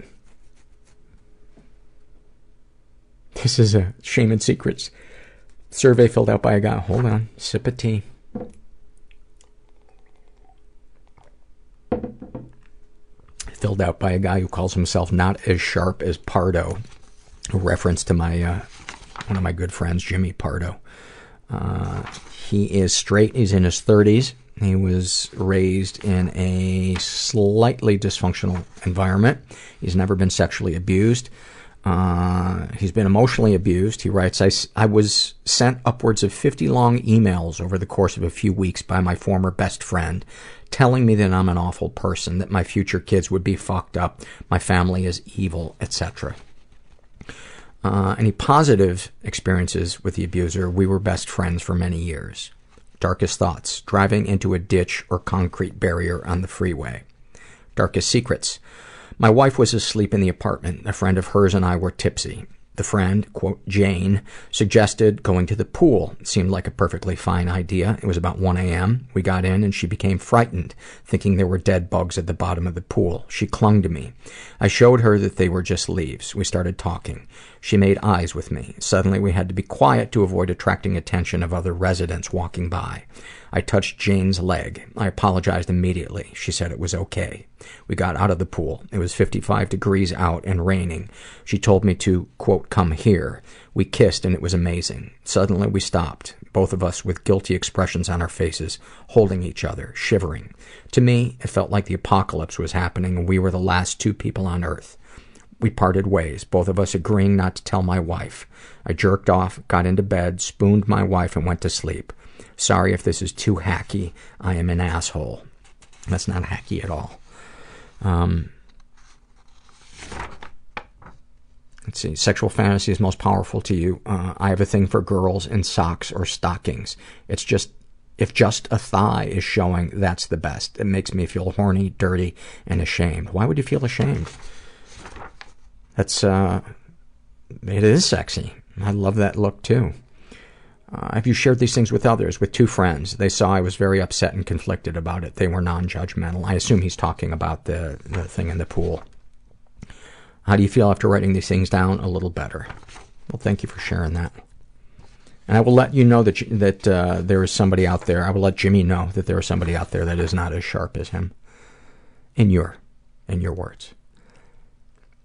This is a shame and secrets survey filled out by a guy. Hold on, sip of tea. filled out by a guy who calls himself not as sharp as Pardo, a reference to my uh, one of my good friends, Jimmy Pardo. Uh, he is straight. He's in his 30s. He was raised in a slightly dysfunctional environment. He's never been sexually abused. Uh, he's been emotionally abused. He writes, I, I was sent upwards of 50 long emails over the course of a few weeks by my former best friend telling me that I'm an awful person, that my future kids would be fucked up, my family is evil, etc. Uh, any positive experiences with the abuser? We were best friends for many years. Darkest thoughts, driving into a ditch or concrete barrier on the freeway. Darkest secrets, my wife was asleep in the apartment. A friend of hers and I were tipsy. The friend, quote, Jane, suggested going to the pool. It seemed like a perfectly fine idea. It was about 1 a.m. We got in and she became frightened, thinking there were dead bugs at the bottom of the pool. She clung to me. I showed her that they were just leaves. We started talking. She made eyes with me. Suddenly we had to be quiet to avoid attracting attention of other residents walking by. I touched Jane's leg. I apologized immediately. She said it was okay. We got out of the pool. It was 55 degrees out and raining. She told me to, quote, come here. We kissed and it was amazing. Suddenly we stopped, both of us with guilty expressions on our faces, holding each other, shivering. To me, it felt like the apocalypse was happening and we were the last two people on earth. We parted ways, both of us agreeing not to tell my wife. I jerked off, got into bed, spooned my wife, and went to sleep. Sorry if this is too hacky. I am an asshole. That's not hacky at all. Um, let's see. Sexual fantasy is most powerful to you. Uh, I have a thing for girls in socks or stockings. It's just if just a thigh is showing, that's the best. It makes me feel horny, dirty, and ashamed. Why would you feel ashamed? That's uh, it is sexy. I love that look too. Uh, have you shared these things with others? With two friends. They saw I was very upset and conflicted about it. They were non-judgmental. I assume he's talking about the, thing in the pool. How do you feel after writing these things down? A little better. Well, thank you for sharing that. And I will let you know that that uh, there is somebody out there. I will let Jimmy know that there is somebody out there that is not as sharp as him. In your, in your words.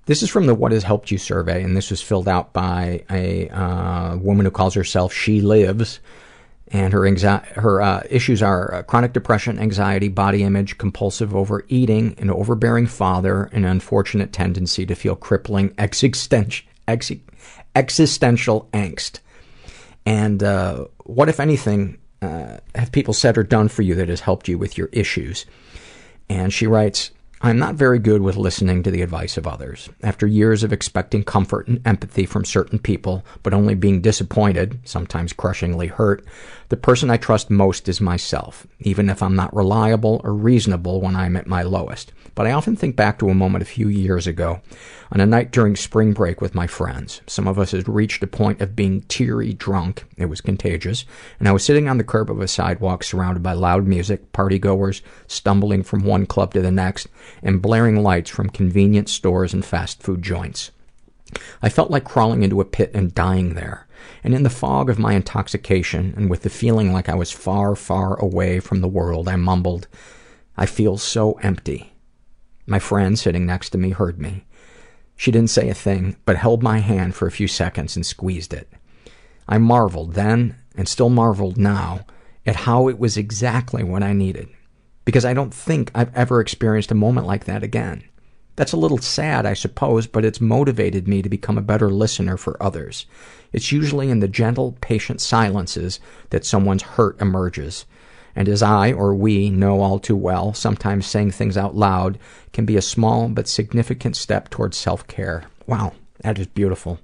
This is from the What Has Helped You survey, and this was filled out by a uh, woman who calls herself She Lives. And her, anxi- her uh, issues are uh, chronic depression, anxiety, body image, compulsive overeating, an overbearing father, an unfortunate tendency to feel crippling existential, ex- existential angst. And uh, what, if anything, uh, have people said or done for you that has helped you with your issues? And she writes, I'm not very good with listening to the advice of others. After years of expecting comfort and empathy from certain people, but only being disappointed, sometimes crushingly hurt, the person I trust most is myself, even if I'm not reliable or reasonable when I'm at my lowest. But I often think back to a moment a few years ago on a night during spring break with my friends. Some of us had reached a point of being teary drunk. It was contagious. And I was sitting on the curb of a sidewalk surrounded by loud music, partygoers stumbling from one club to the next, and blaring lights from convenience stores and fast food joints. I felt like crawling into a pit and dying there. And in the fog of my intoxication, and with the feeling like I was far, far away from the world, I mumbled, I feel so empty. My friend sitting next to me heard me. She didn't say a thing, but held my hand for a few seconds and squeezed it. I marveled then, and still marveled now, at how it was exactly what I needed. Because I don't think I've ever experienced a moment like that again. That's a little sad, I suppose, but it's motivated me to become a better listener for others. It's usually in the gentle, patient silences that someone's hurt emerges. And as I, or we, know all too well, sometimes saying things out loud can be a small but significant step towards self-care. Wow, that is beautiful.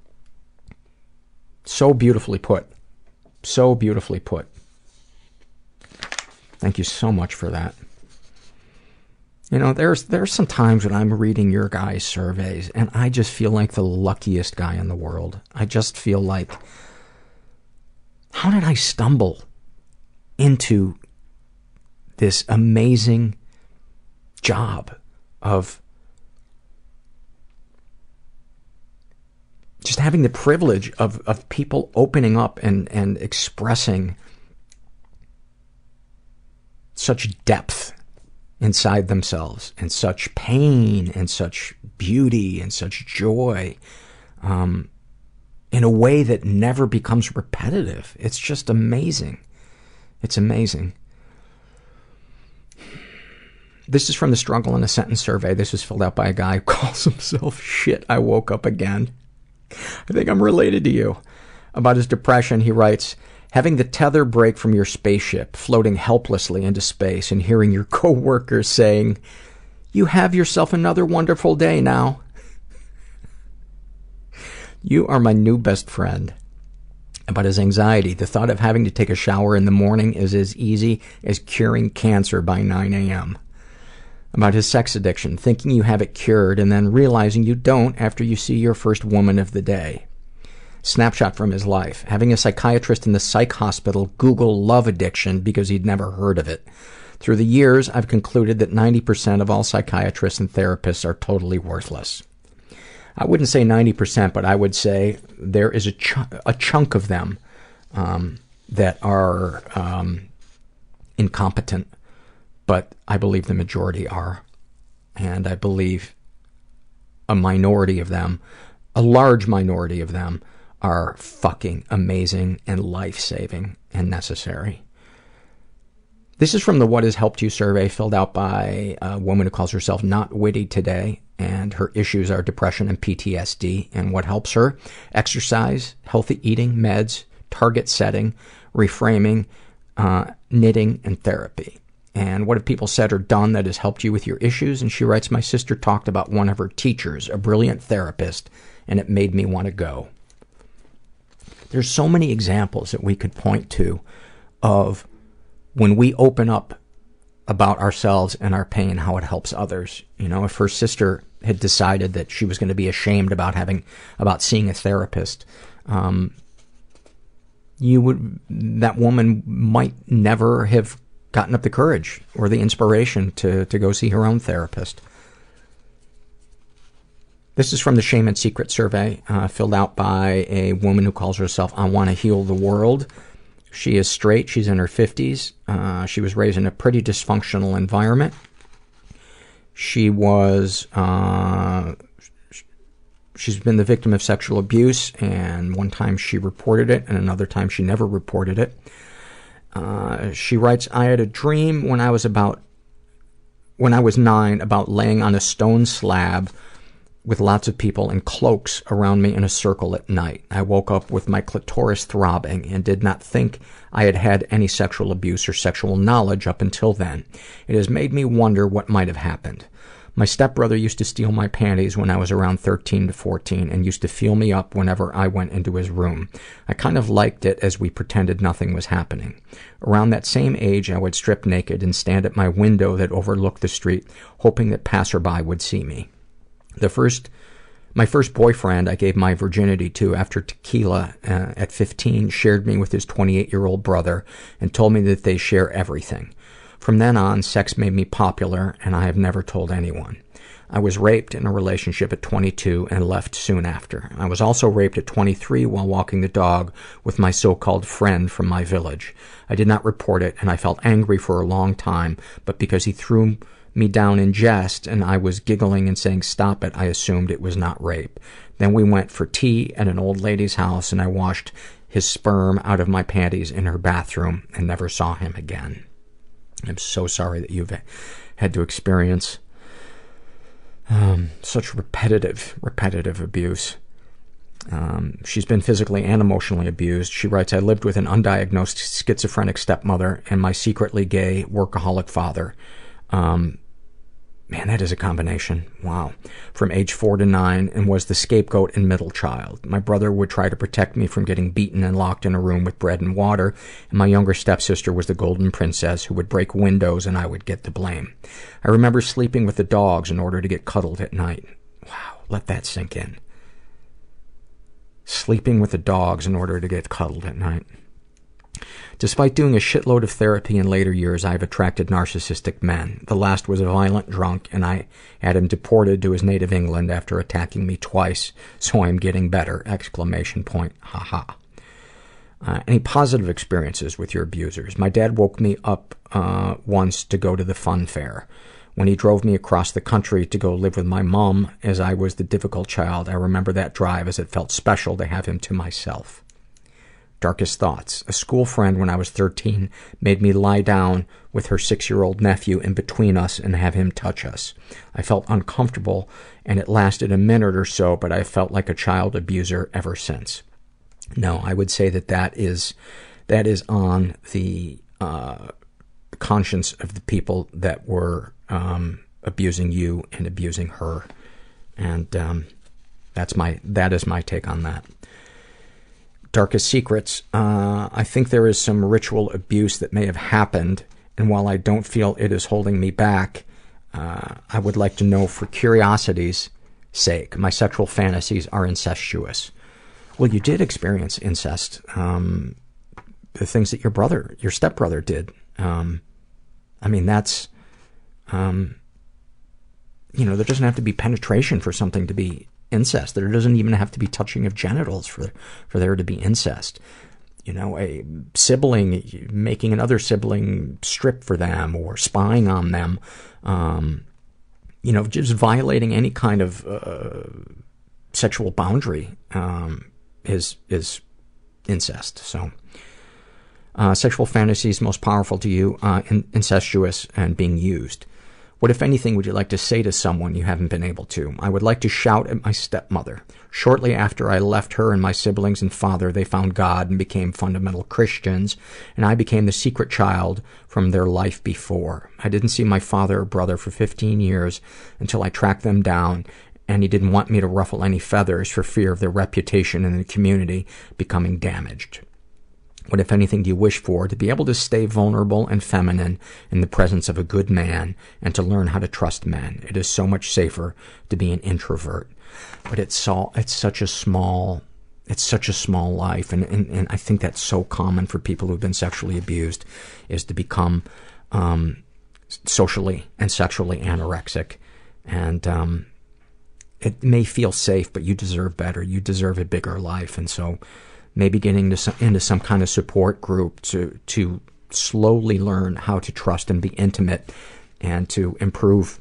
So beautifully put. So beautifully put. Thank you so much for that. You know, there's there's some times when I'm reading your guys' surveys and I just feel like the luckiest guy in the world. I just feel like how did I stumble into this amazing job of just having the privilege of, of people opening up and, and expressing such depth inside themselves and such pain and such beauty and such joy um, in a way that never becomes repetitive. It's just amazing. It's amazing. This is from the Struggle in a Sentence survey. This was filled out by a guy who calls himself Shit, I Woke Up Again. I think I'm related to you. About his depression, he writes, Having the tether break from your spaceship, floating helplessly into space, and hearing your coworkers saying, You have yourself another wonderful day now. you are my new best friend. About his anxiety, the thought of having to take a shower in the morning is as easy as curing cancer by 9 a.m. About his sex addiction, thinking you have it cured and then realizing you don't after you see your first woman of the day. Snapshot from his life. Having a psychiatrist in the psych hospital Google love addiction because he'd never heard of it. Through the years, I've concluded that 90% of all psychiatrists and therapists are totally worthless. I wouldn't say 90%, but I would say there is a, ch- a chunk of them um, that are um, incompetent, but I believe the majority are. And I believe a minority of them, a large minority of them, are fucking amazing and life-saving and necessary. This is from the What Has Helped You survey filled out by a woman who calls herself Not Witty Today, and her issues are depression and PTSD. And what helps her? Exercise, healthy eating, meds, target setting, reframing, uh, knitting, and therapy. And what have people said or done that has helped you with your issues? And she writes, My sister talked about one of her teachers, a brilliant therapist, and it made me want to go. There's so many examples that we could point to of when we open up about ourselves and our pain, how it helps others. You know, if her sister had decided that she was going to be ashamed about having, about seeing a therapist, um, you would, that woman might never have gotten up the courage or the inspiration to, to go see her own therapist. This is from the Shame and Secret survey, uh, filled out by a woman who calls herself I Want to Heal the World. She is straight. She's in her 50s. Uh, she was raised in a pretty dysfunctional environment. She was, uh, she's been the victim of sexual abuse, and one time she reported it, and another time she never reported it. Uh, she writes, I had a dream when I was about, when I was nine, about laying on a stone slab with lots of people in cloaks around me in a circle at night. I woke up with my clitoris throbbing and did not think I had had any sexual abuse or sexual knowledge up until then. It has made me wonder what might have happened. My stepbrother used to steal my panties when I was around 13 to 14 and used to feel me up whenever I went into his room. I kind of liked it as we pretended nothing was happening. Around that same age, I would strip naked and stand at my window that overlooked the street, hoping that passerby would see me. The first my first boyfriend I gave my virginity to after tequila uh, at 15 shared me with his 28 year old brother and told me that they share everything. From then on, sex made me popular and I have never told anyone. I was raped in a relationship at 22 and left soon after. I was also raped at 23 while walking the dog with my so-called friend from my village. I did not report it and I felt angry for a long time, but because he threw me down in jest and I was giggling and saying stop it, I assumed it was not rape. Then we went for tea at an old lady's house and I washed his sperm out of my panties in her bathroom and never saw him again. I'm so sorry that you've had to experience um, such repetitive, repetitive abuse. Um, she's been physically and emotionally abused. She writes, I lived with an undiagnosed schizophrenic stepmother and my secretly gay workaholic father. Um, man, that is a combination. Wow. From age four to nine and was the scapegoat and middle child. My brother would try to protect me from getting beaten and locked in a room with bread and water. And my younger stepsister was the golden princess who would break windows and I would get the blame. I remember sleeping with the dogs in order to get cuddled at night. Wow. Let that sink in. Sleeping with the dogs in order to get cuddled at night. Despite doing a shitload of therapy in later years, I have attracted narcissistic men. The last was a violent drunk, and I had him deported to his native England after attacking me twice, so I am getting better! Exclamation point. Ha ha. Uh, any positive experiences with your abusers? My dad woke me up uh, once to go to the fun fair. When he drove me across the country to go live with my mom as I was the difficult child, I remember that drive as it felt special to have him to myself. Darkest thoughts. A school friend when I was 13 made me lie down with her six year old nephew in between us and have him touch us. I felt uncomfortable and it lasted a minute or so, but I felt like a child abuser ever since. No, I would say that that is, that is on the, uh, conscience of the people that were, um, abusing you and abusing her. And, um, that's my, that is my take on that darkest secrets, uh, I think there is some ritual abuse that may have happened, and while I don't feel it is holding me back, uh, I would like to know for curiosity's sake. My sexual fantasies are incestuous. Well, you did experience incest. Um, the things that your brother, your stepbrother did. Um, I mean, that's, um, you know, there doesn't have to be penetration for something to be incest. There doesn't even have to be touching of genitals for for there to be incest. You know, a sibling making another sibling strip for them or spying on them. Um, you know, just violating any kind of uh, sexual boundary um, is is incest. So, uh, sexual fantasies most powerful to you, uh, in- incestuous and being used. What, if anything, would you like to say to someone you haven't been able to? I would like to shout at my stepmother. Shortly after I left her and my siblings and father, they found God and became fundamental Christians, and I became the secret child from their life before. I didn't see my father or brother for 15 years until I tracked them down, and he didn't want me to ruffle any feathers for fear of their reputation in the community becoming damaged. What, if anything, do you wish for? To be able to stay vulnerable and feminine in the presence of a good man and to learn how to trust men. It is so much safer to be an introvert. But it's so, it's such a small, it's such a small life. And, and, and I think that's so common for people who've been sexually abused is to become, um, socially and sexually anorexic. And, um, it may feel safe, but you deserve better. You deserve a bigger life. And so, maybe getting some, into some kind of support group to to slowly learn how to trust and be intimate and to improve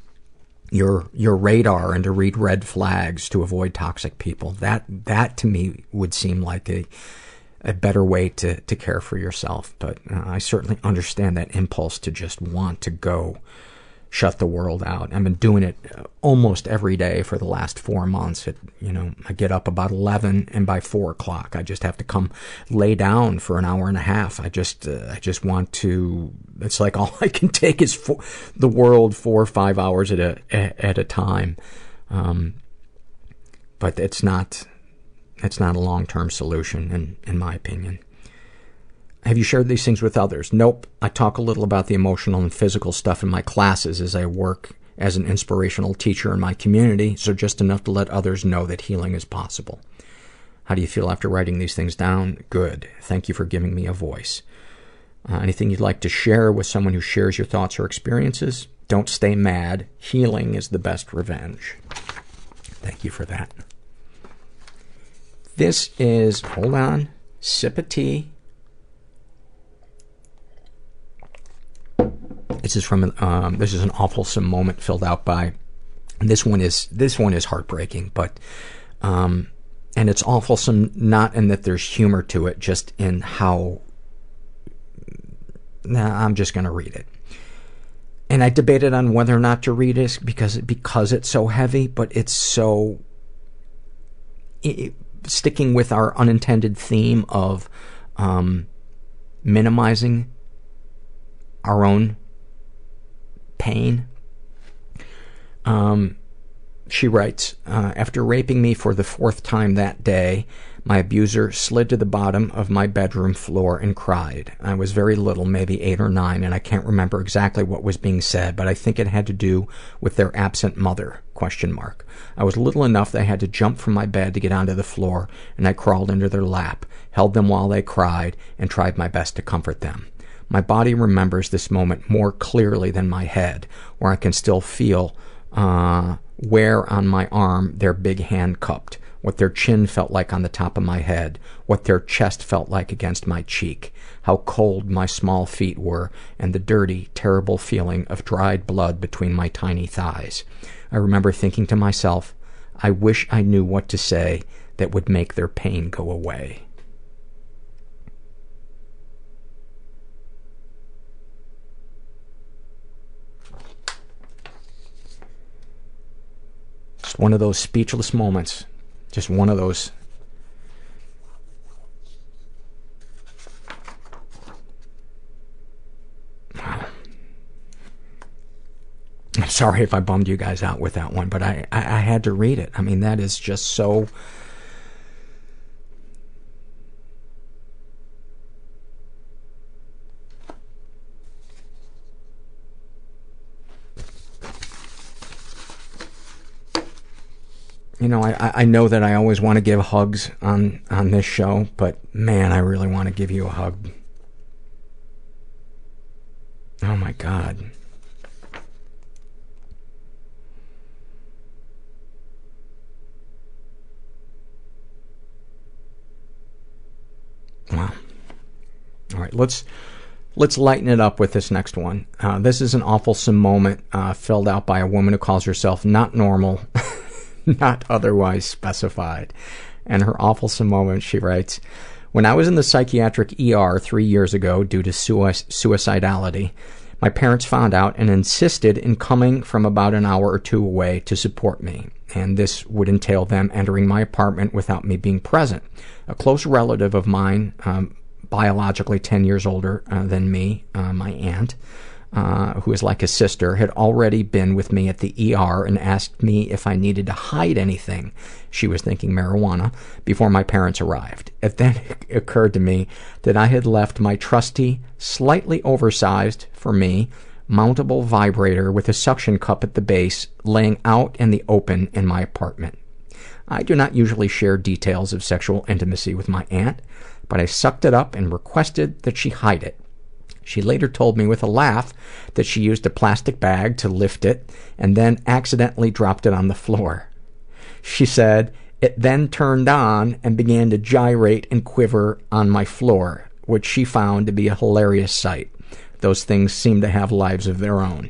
your your radar and to read red flags to avoid toxic people. That that to me would seem like a a better way to to care for yourself. But uh, i certainly understand that impulse to just want to go shut the world out. I've been doing it almost every day for the last four months. It, you know, I get up about 11 and by four o'clock, I just have to come lay down for an hour and a half. I just, uh, I just want to, it's like all I can take is for, the world four or five hours at a, at a time. Um, but it's not, it's not a long-term solution in, in my opinion. Have you shared these things with others? Nope. I talk a little about the emotional and physical stuff in my classes as I work as an inspirational teacher in my community, so just enough to let others know that healing is possible. How do you feel after writing these things down? Good. Thank you for giving me a voice. Uh, anything you'd like to share with someone who shares your thoughts or experiences? Don't stay mad. Healing is the best revenge. Thank you for that. This is, hold on, sip of tea. This is from um, this is an awfulsome moment filled out by. This one is this one is heartbreaking, but um, and it's awfulsome not in that there's humor to it, just in how. Nah, I'm just gonna read it. And I debated on whether or not to read it because because it's so heavy, but it's so. It, sticking with our unintended theme of um, minimizing our own pain. Um, she writes, uh, after raping me for the fourth time that day, my abuser slid to the bottom of my bedroom floor and cried. I was very little, maybe eight or nine, and I can't remember exactly what was being said, but I think it had to do with their absent mother, question mark. I was little enough that I had to jump from my bed to get onto the floor, and I crawled into their lap, held them while they cried, and tried my best to comfort them. My body remembers this moment more clearly than my head, where I can still feel uh, where on my arm their big hand cupped, what their chin felt like on the top of my head, what their chest felt like against my cheek, how cold my small feet were, and the dirty, terrible feeling of dried blood between my tiny thighs. I remember thinking to myself, I wish I knew what to say that would make their pain go away. Just one of those speechless moments. Just one of those. I'm sorry if I bummed you guys out with that one, but I, I, I had to read it. I mean, that is just so. You know, I, I know that I always want to give hugs on, on this show, but man, I really want to give you a hug. Oh my god. Wow. All right, let's let's lighten it up with this next one. Uh, this is an awfulsome moment uh, filled out by a woman who calls herself not normal. not otherwise specified. And her awfulsome moment, she writes, When I was in the psychiatric ER three years ago due to suicidality, my parents found out and insisted in coming from about an hour or two away to support me. And this would entail them entering my apartment without me being present. A close relative of mine, um, biologically 10 years older uh, than me, uh, my aunt, who is like a sister, had already been with me at the ER and asked me if I needed to hide anything. She was thinking marijuana before my parents arrived. It then occurred to me that I had left my trusty, slightly oversized, for me, mountable vibrator with a suction cup at the base laying out in the open in my apartment. I do not usually share details of sexual intimacy with my aunt, but I sucked it up and requested that she hide it. She later told me with a laugh that she used a plastic bag to lift it and then accidentally dropped it on the floor. She said, it then turned on and began to gyrate and quiver on my floor, which she found to be a hilarious sight. Those things seem to have lives of their own.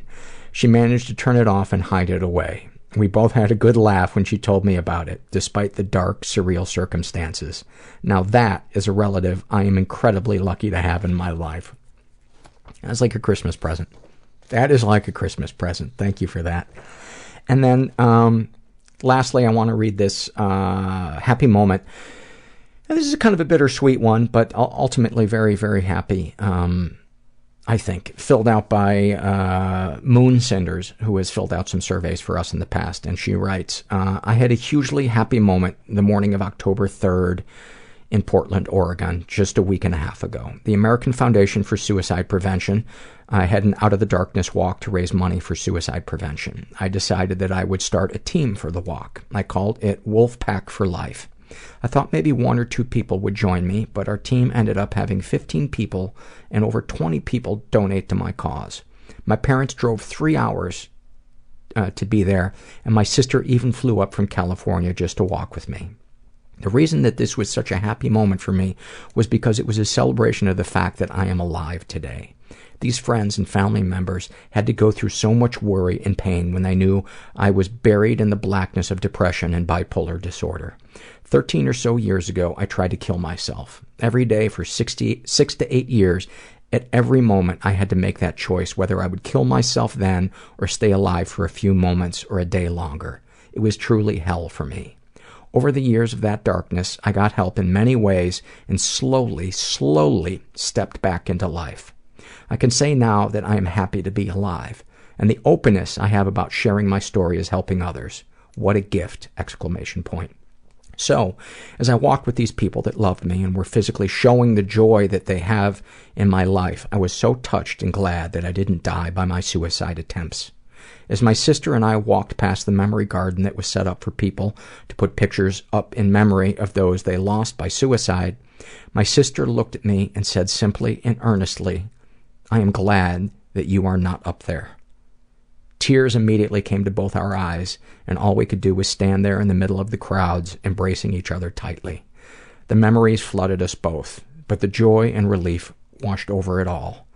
She managed to turn it off and hide it away. We both had a good laugh when she told me about it, despite the dark, surreal circumstances. Now that is a relative I am incredibly lucky to have in my life. That's like a Christmas present. That is like a Christmas present. Thank you for that. And then, um, lastly, I want to read this uh, happy moment. And this is kind of a bittersweet one, but ultimately very, very happy. Um, I think, filled out by uh, Moon Cinders, who has filled out some surveys for us in the past. And she writes, uh, I had a hugely happy moment the morning of October 3rd in Portland, Oregon, just a week and a half ago. The American Foundation for Suicide Prevention I had an out of the darkness walk to raise money for suicide prevention. I decided that I would start a team for the walk. I called it Wolf Pack for Life. I thought maybe one or two people would join me, but our team ended up having 15 people and over 20 people donate to my cause. My parents drove three hours uh, to be there, and my sister even flew up from California just to walk with me. The reason that this was such a happy moment for me was because it was a celebration of the fact that I am alive today. These friends and family members had to go through so much worry and pain when they knew I was buried in the blackness of depression and bipolar disorder. Thirteen or so years ago, I tried to kill myself. Every day for 60, six to eight years, at every moment, I had to make that choice whether I would kill myself then or stay alive for a few moments or a day longer. It was truly hell for me. Over the years of that darkness, I got help in many ways and slowly, slowly stepped back into life. I can say now that I am happy to be alive, and the openness I have about sharing my story is helping others. What a gift! Exclamation point. So, as I walked with these people that loved me and were physically showing the joy that they have in my life, I was so touched and glad that I didn't die by my suicide attempts. As my sister and I walked past the memory garden that was set up for people to put pictures up in memory of those they lost by suicide, my sister looked at me and said simply and earnestly, I am glad that you are not up there. Tears immediately came to both our eyes, and all we could do was stand there in the middle of the crowds, embracing each other tightly. The memories flooded us both, but the joy and relief washed over it all.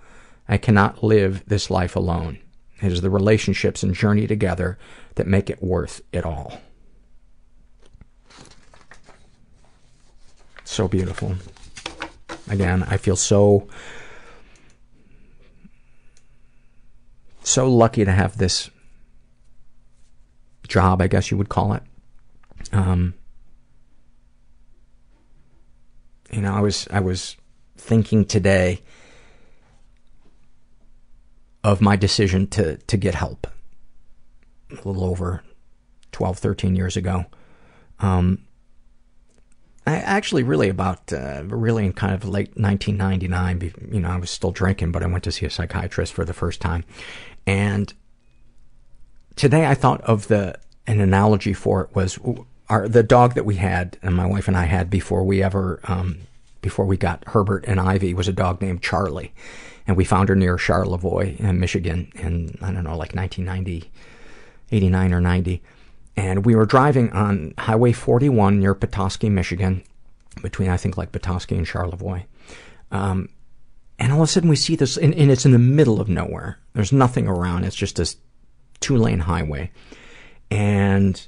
I cannot live this life alone. It is the relationships and journey together that make it worth it all. So beautiful. Again, I feel so so lucky to have this job, I guess you would call it. Um, you know, I was I was thinking today of my decision to to get help a little over 12, 13 years ago. Um, I actually really about uh, really in kind of late 1999. You know, I was still drinking, but I went to see a psychiatrist for the first time, and today I thought of the an analogy for it was our the dog that we had and my wife and I had before we ever um, before we got Herbert and Ivy was a dog named Charlie, and we found her near Charlevoix in Michigan in I don't know like 1990, 89 or 90. And we were driving on Highway 41 near Petoskey, Michigan, between I think like Petoskey and Charlevoix. Um, and all of a sudden we see this, and, and it's in the middle of nowhere. There's nothing around. It's just this two lane highway. And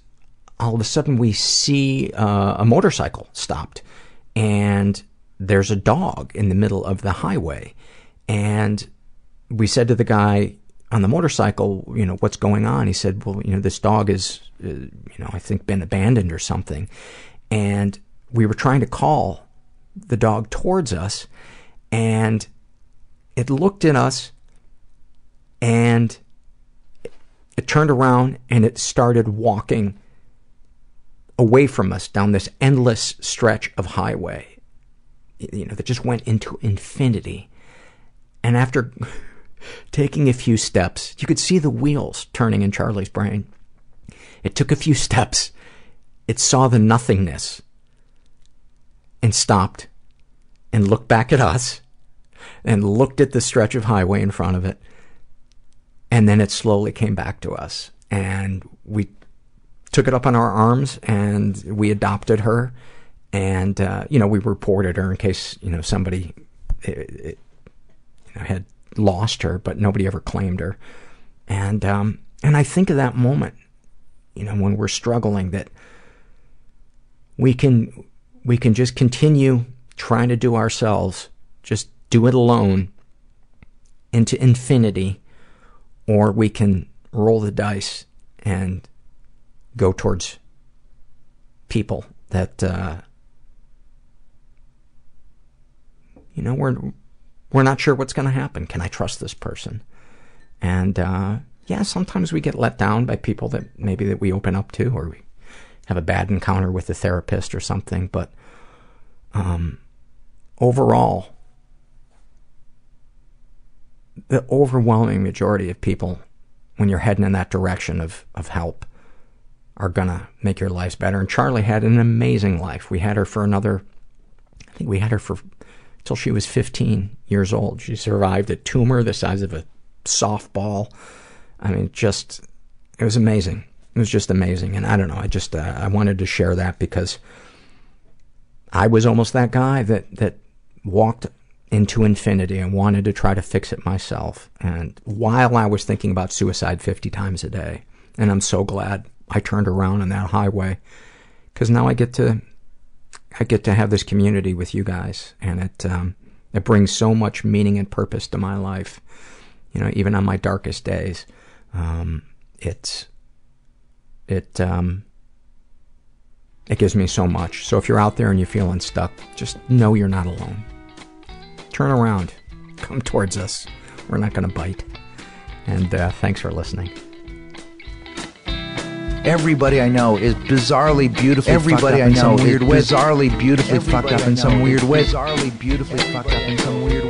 all of a sudden we see uh, a motorcycle stopped and there's a dog in the middle of the highway. And we said to the guy on the motorcycle, you know, what's going on? He said, well, you know, this dog is, uh, you know, I think been abandoned or something. And we were trying to call the dog towards us and it looked at us and it turned around and it started walking away from us down this endless stretch of highway, you know, that just went into infinity. And after taking a few steps, you could see the wheels turning in Charlie's brain. It took a few steps. It saw the nothingness and stopped and looked back at us and looked at the stretch of highway in front of it. And then it slowly came back to us. And we took it up on our arms and we adopted her. And, uh, you know, we reported her in case, you know, somebody it, it, know, had lost her, but nobody ever claimed her. And, um, and I think of that moment, you know, when we're struggling that we can, we can just continue trying to do ourselves, just do it alone into infinity, or we can roll the dice and go towards people that uh, you know we're we're not sure what's going to happen. Can I trust this person? And uh, yeah, sometimes we get let down by people that maybe that we open up to, or we have a bad encounter with a therapist or something. But um, overall, the overwhelming majority of people, when you're heading in that direction of of help, are gonna make your lives better. And Charlie had an amazing life. We had her for another, I think we had her for till she was 15 years old. She survived a tumor the size of a softball. I mean, just it was amazing. It was just amazing. And I don't know. I just uh, I wanted to share that because I was almost that guy that that walked into infinity and wanted to try to fix it myself. And while I was thinking about suicide 50 times a day, and I'm so glad I turned around on that highway because now I get to I get to have this community with you guys, and it um, it brings so much meaning and purpose to my life. You know, even on my darkest days, um, it's it um, it gives me so much. So if you're out there and you're feeling stuck, just know you're not alone. Turn around, come towards us. We're not going to bite. And uh, thanks for listening. Everybody I know is bizarrely beautifully Everybody I know is bizarrely beautifully fucked up in some weird way. Bizarrely beautifully fucked up in some weird way.